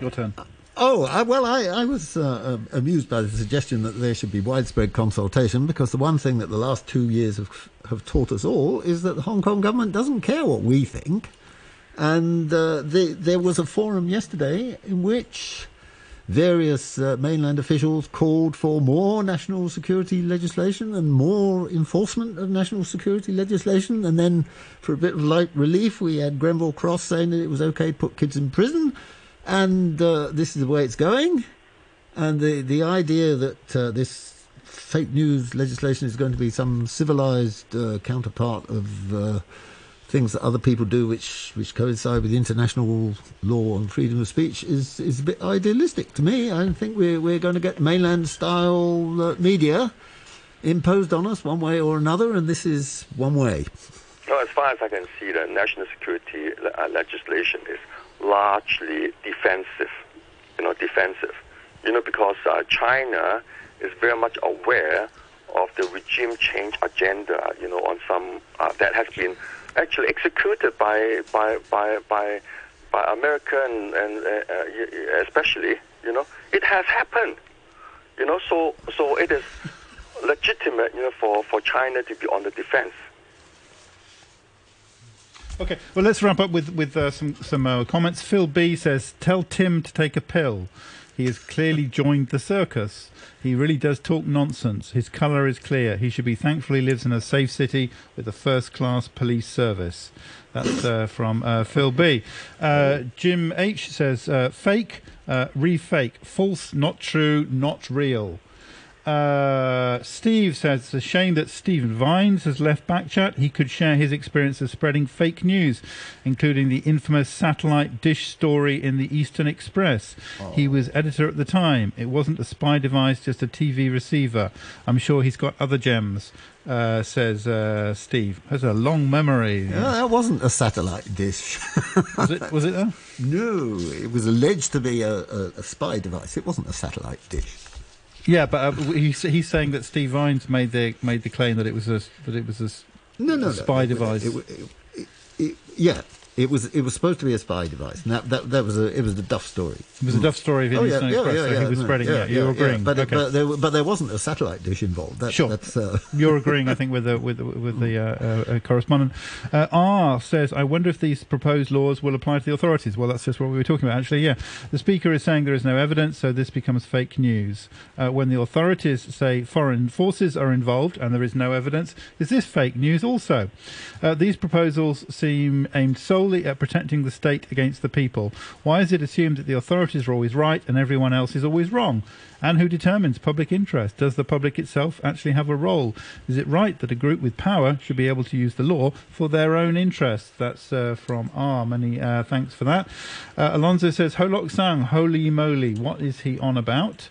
your turn. Oh, I, well, I, I was uh, uh, amused by the suggestion that there should be widespread consultation because the one thing that the last two years have, have taught us all is that the Hong Kong government doesn't care what we think. And uh, the, there was a forum yesterday in which various uh, mainland officials called for more national security legislation and more enforcement of national security legislation. And then, for a bit of light relief, we had Grenville Cross saying that it was okay to put kids in prison. And uh, this is the way it's going. And the, the idea that uh, this fake news legislation is going to be some civilized uh, counterpart of uh, things that other people do which, which coincide with international law on freedom of speech is, is a bit idealistic to me. I think we're, we're going to get mainland style uh, media imposed on us one way or another, and this is one way. No, as far as I can see, the national security uh, legislation is largely defensive. You know, defensive. You know, because uh, China is very much aware of the regime change agenda. You know, on some uh, that has been actually executed by by by by, by America and, and uh, uh, especially, you know, it has happened. You know, so so it is legitimate, you know, for, for China to be on the defense. Okay, well, let's wrap up with with uh, some some uh, comments. Phil B says, "Tell Tim to take a pill. He has clearly joined the circus. He really does talk nonsense. His colour is clear. He should be thankful he lives in a safe city with a first-class police service." That's uh, from uh, Phil B. Uh, Jim H says, uh, "Fake, uh, re-fake, false, not true, not real." Uh, Steve says it's a shame that Stephen Vines has left Backchat. He could share his experience of spreading fake news, including the infamous satellite dish story in the Eastern Express. He was editor at the time. It wasn't a spy device, just a TV receiver. I'm sure he's got other gems. Uh, says uh, Steve. Has a long memory. No, that wasn't a satellite dish. [LAUGHS] Was it? Was it though? no, it was alleged to be a, a, a spy device. It wasn't a satellite dish. Yeah, but uh, he's, he's saying that Steve Vines made the made the claim that it was a that it was a, No, no, no, spy it- device. it- it- it- yeah, it was. It was supposed to be a spy device, and that that, that was a. It was the Duff story. It was a Duff story of Oh yeah, yeah, Express, yeah, so yeah, he was no, spreading yeah, it. You're yeah, agreeing. yeah. but okay. but there but there wasn't a satellite dish involved. That, Sure. that's, uh, [LAUGHS] You're agreeing, I think, with the with the, with the uh, uh, uh, correspondent. Uh, R says, "I wonder if these proposed laws will apply to the authorities." Well, that's just what we were talking about, actually. Yeah, the speaker is saying there is no evidence, so this becomes fake news. Uh, when the authorities say foreign forces are involved and there is no evidence, is this fake news? Also, uh, these proposals seem aimed solely at protecting the state against the people. Why is it assumed that the authorities are always right and everyone else is always wrong? And who determines public interest? Does the public itself actually have a role? Is it right that a group with power should be able to use the law for their own interests? That's uh, from R. Many uh, thanks for that. Uh, Alonso says, Ho Lok Sang, holy moly, what is he on about?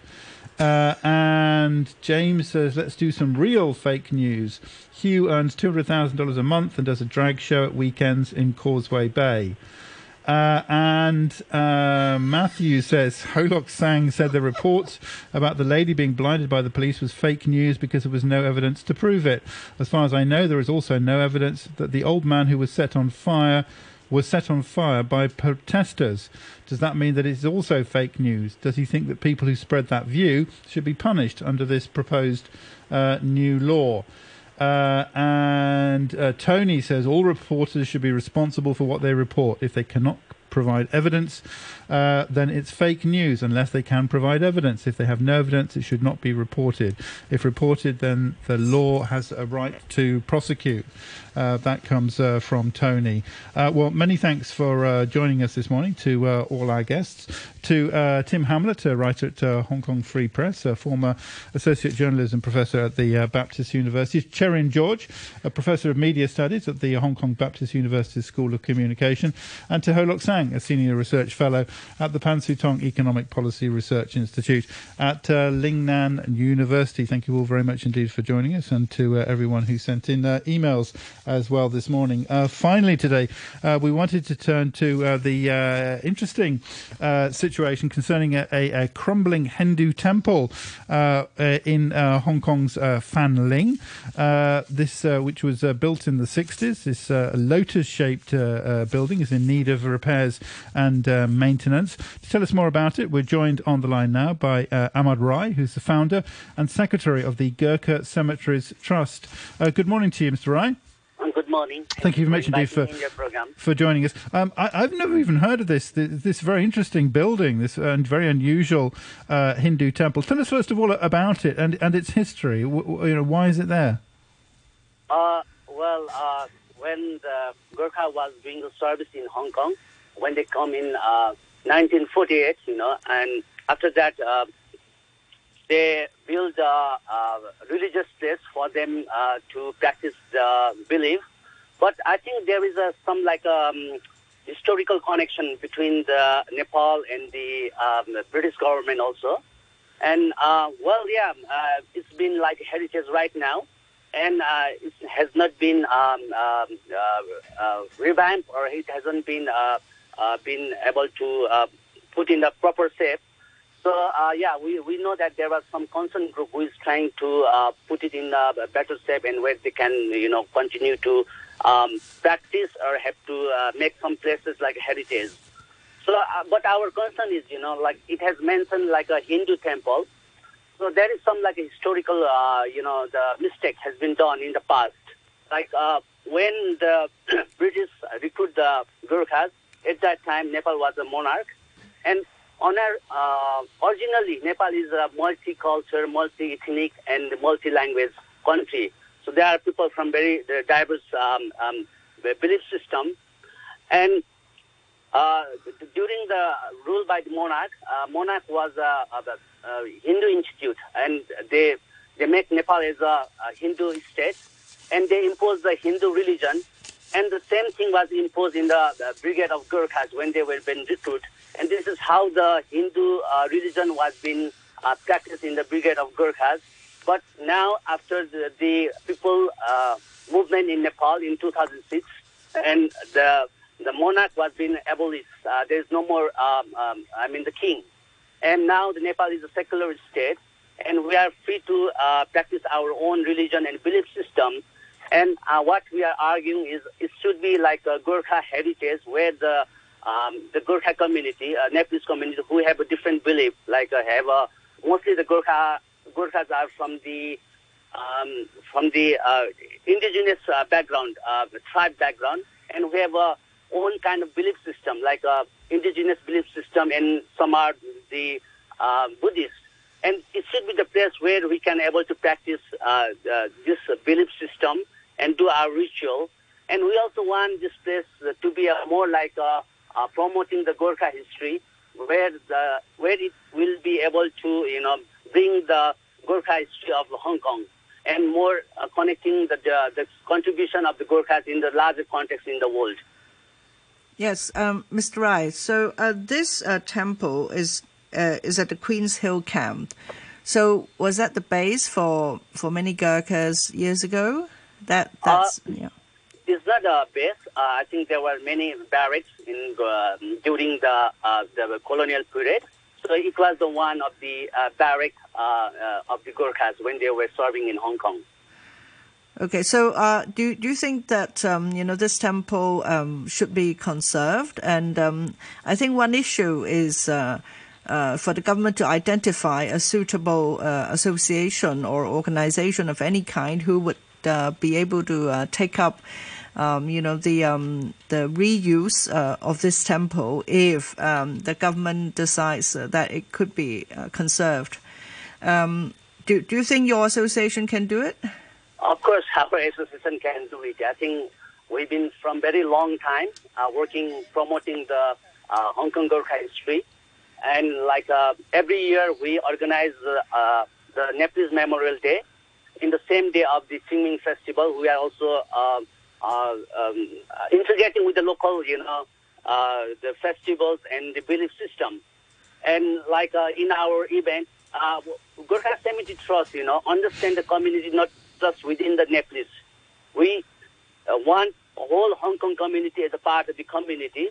Uh, and James says, let's do some real fake news. Hugh earns $200,000 a month and does a drag show at weekends in Causeway Bay. Uh, and uh, Matthew says [LAUGHS] Ho Lok Sang said the reports [LAUGHS] about the lady being blinded by the police was fake news because there was no evidence to prove it. As far as I know, there is also no evidence that the old man who was set on fire was set on fire by protesters. Does that mean that it's also fake news? Does he think that people who spread that view should be punished under this proposed uh, new law? Uh, and uh, Tony says all reporters should be responsible for what they report. If they cannot provide evidence, uh, then it's fake news unless they can provide evidence. If they have no evidence, it should not be reported. If reported, then the law has a right to prosecute. Uh, that comes uh, from Tony. Uh, well, many thanks for uh, joining us this morning to all our guests. To Tim Hamlett, a writer at Hong Kong Free Press, a former associate journalism professor at the Baptist University. Cherian George, a professor of media studies at the Hong Kong Baptist University School of Communication. And to Ho Lok Sang, a senior research fellow at the Pan Sutong Economic Policy Research Institute at uh, Lingnan University. Thank you all very much indeed for joining us and to uh, everyone who sent in uh, emails as well this morning. Uh, finally, today, uh, we wanted to turn to uh, the uh, interesting uh, situation concerning a, a, a, crumbling Hindu temple uh, in Hong Kong's Fan Ling. this, which was built in the 60s, this lotus shaped building is in need of repairs and maintenance. To tell us more about it, we're joined on the line now by Ahmad Rai, who's the founder and secretary of the Gurkha Cemeteries Trust. good morning to you, Mr. Rai. And good morning. Thank you very much indeed for, for joining us. Um, I, have never even heard of this, this, this very interesting building, this uh, very unusual uh, Hindu temple. Tell us first of all about it and, and its history. W- you know, why is it there? Uh, well, uh, when the Gurkha was doing the service in Hong Kong, when they come in 1948, uh, you know, and after that uh, they build a, a religious place for them uh, to practice the belief. But I think there is a, some like um, historical connection between the Nepal and the um, British government also. And uh, well, yeah, uh, it's been like heritage right now, and uh, it has not been um, um uh, revamped or it hasn't been been able to put in the proper shape. So uh, yeah, we, we know that there was some concern group who is trying to uh, put it in a better shape and where they can you know continue to um, practice or have to uh, make some places like heritage. So, uh, but our concern is you know like it has mentioned like a Hindu temple. So there is some like a historical uh, you know the mistake has been done in the past. Like uh, when the [CLEARS THROAT] British recruit the Gurkhas at that time, Nepal was a monarch, and on our, uh, originally, Nepal is a multicultural, multi-ethnic, and multi-language country. So there are people from very diverse um, um, belief system. And uh, during the rule by the monarch, uh, monarch was a, a, a, Hindu institute, and they they make Nepal as a, a Hindu state, and they impose the Hindu religion. And the same thing was imposed in the, the Brigade of Gurkhas when they were being recruited and this is how the Hindu uh, religion was being uh, practiced in the Brigade of Gurkhas. But now, after the, the people uh, movement in Nepal in 2006, and the the monarch was being abolished, uh, there is no more. Um, um, I mean, the king, and now the Nepal is a secular state, and we are free to uh, practice our own religion and belief system. And uh, what we are arguing is it should be like a Gurkha heritage where the um, the Gurkha community, uh, Nepalese community, who have a different belief, like uh, have a, mostly the Gurkha Gurkhas are from the um, from the uh, indigenous uh, background, uh, tribe background, and we have a own kind of belief system, like a uh, indigenous belief system, and some are the uh, Buddhists. And it should be the place where we can able to practice uh, uh, this belief system and do our ritual. And we also want this place to be a, more like a uh, promoting the Gorkha history, where the where it will be able to you know bring the Gorkha history of Hong Kong and more uh, connecting the, the, the contribution of the Gorkhas in the larger context in the world. Yes, um, Mr. Rai. So uh, this uh, temple is uh, is at the Queen's Hill camp. So was that the base for for many Gurkhas years ago? That that's yeah. It's not a base. Uh, I think there were many barracks in uh, during the uh, the colonial period. So it was the one of the uh, barrack uh, uh, of the Gurkhas when they were serving in Hong Kong. Okay, so uh, do do you think that um, you know this temple um, should be conserved? And um, I think one issue is uh, uh, for the government to identify a suitable uh, association or organization of any kind who would uh, be able to uh, take up. Um, you know the um, the reuse uh, of this temple if um, the government decides uh, that it could be uh, conserved. Um, do do you think your association can do it? Of course, our association can do it. I think we've been from very long time uh, working promoting the Hong Kong Gurkha history, and like every year we organize the Nepalese Memorial Day. In the same day of the Qingming Festival, we are also uh, uh, um, integrating with the local, you know, uh, the festivals and the belief system. And like uh, in our event, uh, Gurkha Cemetery Trust, you know, understand the community not just within the Nepalese. We uh, want whole Hong Kong community as a part of the community.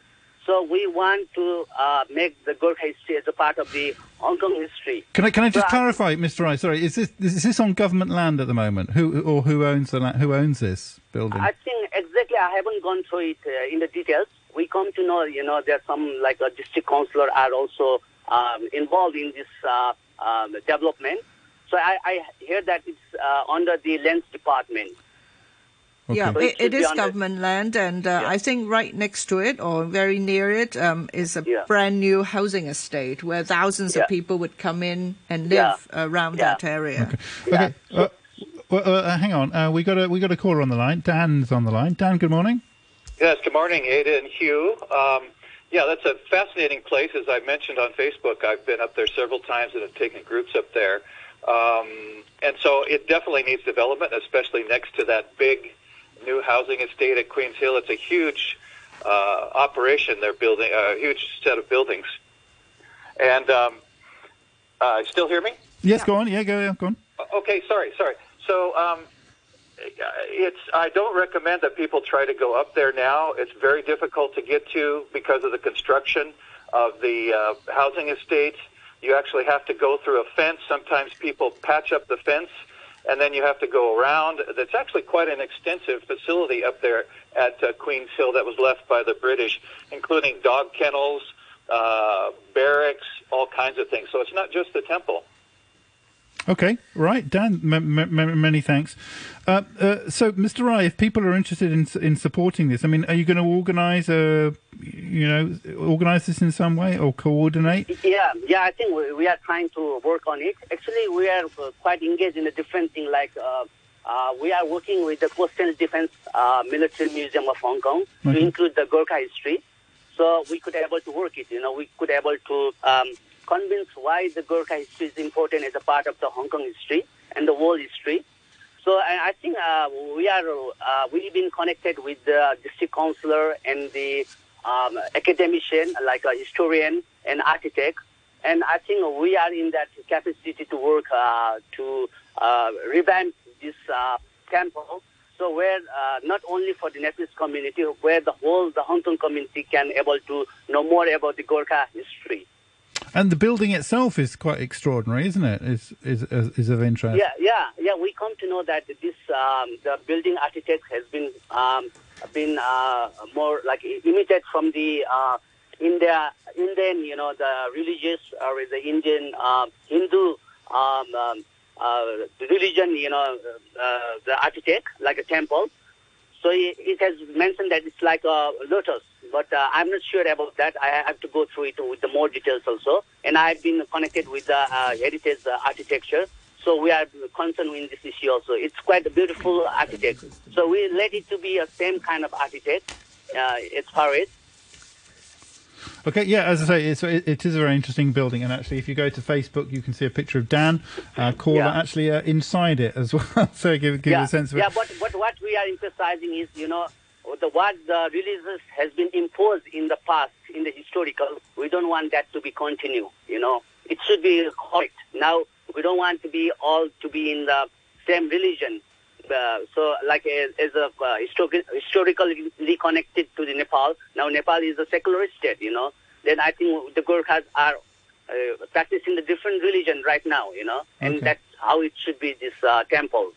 So we want to uh, make the Gurkha history as a part of the Hong Kong history. Can I can I just So clarify, Mr. Rai? Sorry, is this is this on government land at the moment? Who or who owns the land? Who owns this building? I think exactly. I haven't gone through it uh, in the details. We come to know, you know, there's some like a district councillor are also um, involved in this uh, um, development. So I, I hear that it's uh, under the lands department. Yeah, So it, it should it be is under- government land, and uh, I think right next to it or very near it um, is a Yeah. brand new housing estate where thousands Yeah. of people would come in and Yeah. live around Yeah. that area. Okay. Uh, well, uh, hang on. Uh, we got a we got a caller on the line. Dan's on the line. Dan, good morning. Yes, good morning, Ada and Hugh. Um, yeah, that's a fascinating place. As I mentioned on Facebook, I've been up there several times and have taken groups up there. Um, and so it definitely needs development, especially next to that big new housing estate at Queens Hill. It's a huge uh, operation they're building, a huge set of buildings. And um, uh, still hear me? Yes, go on. Yeah, go, yeah, go on. Okay, sorry, sorry. So um, it's I don't recommend that people try to go up there now. It's very difficult to get to because of the construction of the uh, housing estates. You actually have to go through a fence. Sometimes people patch up the fence, and then you have to go around. That's actually quite an extensive facility up there at uh, Queens Hill that was left by the British, including dog kennels, uh, barracks, all kinds of things. So it's not just the temple. Okay, right, Dan. M- m- many thanks. Uh, uh, so, Mr. Rai, if people are interested in in supporting this, I mean, are you going to organise a, you know, organise this in some way or coordinate? Yeah, yeah, I think we, we are trying to work on it. Actually, we are uh, quite engaged in a different thing. Like uh, uh, we are working with the Coastal Defense uh, Military Museum of Hong Kong to include the Gurkha history. So we could able to work it. You know, we could able to um, convince why the Gurkha history is important as a part of the Hong Kong history and the world history. So I, I think uh, we are uh, we've been connected with the district councillor and the um, academician, like a historian and architect, and I think we are in that capacity to work uh, to uh, revamp this uh, temple. So where uh, not only for the Nepalese community, where the whole the Hong Kong community can able to know more about the Gorkha history. And the building itself is quite extraordinary, isn't it? Is is is of interest? Yeah, yeah, yeah. We come to know that this um, the building architect has been um, been uh, more like imitated from the uh, India Indian, you know, the religious or the Indian uh, Hindu um, um, uh, religion, you know, uh, the architect like a temple. So it, it has mentioned that it's like a lotus, but uh, I'm not sure about that. I have to go through it with the more details also. And I've been connected with the uh, heritage uh, architecture, so we are concerned with this issue also. It's quite a beautiful architect. So we let it to be a same kind of architect uh, as far as. Okay, yeah, as I say, it's, it, it is a very interesting building, and actually, if you go to Facebook, you can see a picture of Dan uh, caller Yeah. actually uh, inside it as [LAUGHS] well. so give give yeah, a sense of yeah, it. but, but what we are emphasizing is, you know, the what the releases has been imposed in the past, in the historical. We don't want that to be continue. You know, it should be correct. Now we don't want to be all to be in the same religion. Uh, so, like as, as a uh, histori- historically connected to the Nepal, now Nepal is a secular state, you know. Then I think the Gurkhas are uh, practicing the different religion right now, you know, and Okay. that's how it should be. This uh, temple.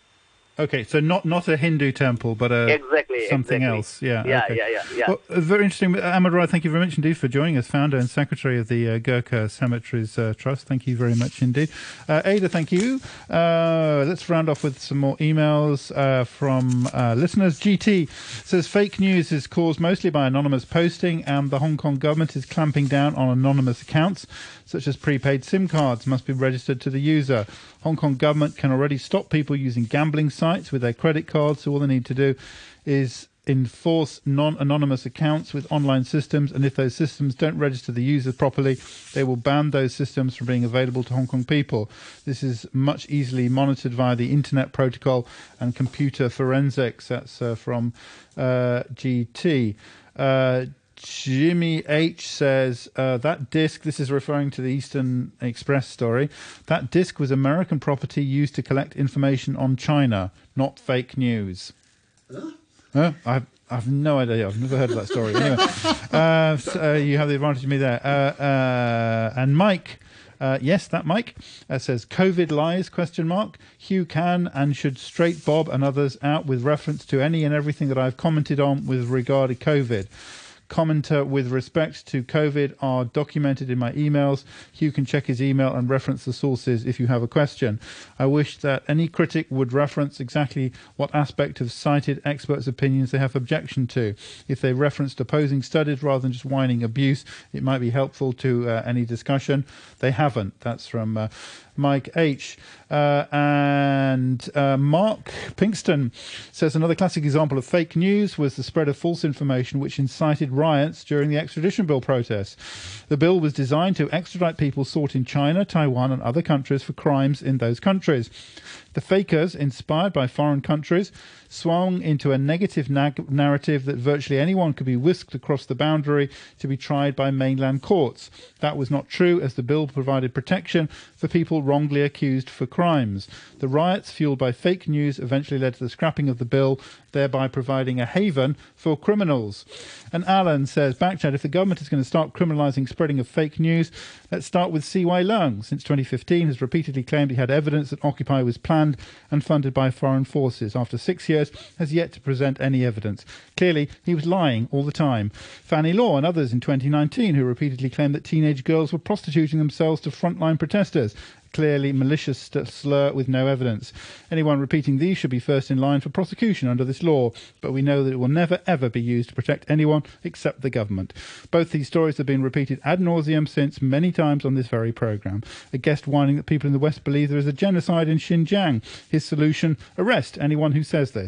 Okay, so not not a Hindu temple, but a Exactly, something exactly. else. Yeah, Yeah, okay. yeah, yeah, yeah. Well, uh, very interesting. Ahmad Rai, thank you very much indeed for joining us, founder and secretary of the uh, Gurkha Cemeteries uh, Trust. Thank you very much indeed. Uh, Ada, thank you. Uh, let's round off with some more emails uh, from uh, listeners. GT says fake news is caused mostly by anonymous posting, and the Hong Kong government is clamping down on anonymous accounts, such as prepaid SIM cards must be registered to the user. Hong Kong government can already stop people using gambling sites with their credit cards, so all they need to do is enforce non-anonymous accounts with online systems. And if those systems don't register the users properly they will ban those systems from being available to Hong Kong people. This is much easily monitored via the internet protocol and computer forensics. That's uh, from uh, GT uh, Jimmy H says uh, that disc, this is referring to the Eastern Express story, that disc was American property used to collect information on China, not fake news. Huh? I've, I've no idea. I've never heard of that story. Anyway, [LAUGHS] uh, so, uh, you have the advantage of me there. Uh, uh, and Mike. Uh, yes, that Mike uh, says COVID lies question mark. Hugh can and should straight Bob and others out with reference to any and everything that I've commented on with regard to COVID. Commenter with respect to COVID are documented in my emails. Hugh can check his email and reference the sources if you have a question. I wish that any critic would reference exactly what aspect of cited experts' opinions they have objection to. If they referenced opposing studies rather than just whining abuse, it might be helpful to uh, any discussion. They haven't. That's from uh, Mike H. Uh, and uh, Mark Pinkston says another classic example of fake news was the spread of false information which incited riots during the extradition bill protests. The bill was designed to extradite people sought in China, Taiwan, and other countries for crimes in those countries. The fakers, inspired by foreign countries, swung into a negative nag- narrative that virtually anyone could be whisked across the boundary to be tried by mainland courts. That was not true, as the bill provided protection for people wrongly accused for crimes. The riots, fueled by fake news, eventually led to the scrapping of the bill, thereby providing a haven for criminals. And Alan says, Backchat, if the government is going to start criminalising spreading of fake news, let's start with CY Leung. Since 2015, has repeatedly claimed he had evidence that Occupy was planned and funded by foreign forces. After six years, has yet to present any evidence. Clearly, he was lying all the time. Fanny Law and others in 2019 who repeatedly claimed that teenage girls were prostituting themselves to frontline protesters. Clearly malicious slur with no evidence. Anyone repeating these should be first in line for prosecution under this law, but we know that it will never ever be used to protect anyone except the government. Both these stories have been repeated ad nauseum since many times on this very programme. A guest whining that people in the West believe there is a genocide in Xinjiang. His solution arrest anyone who says this.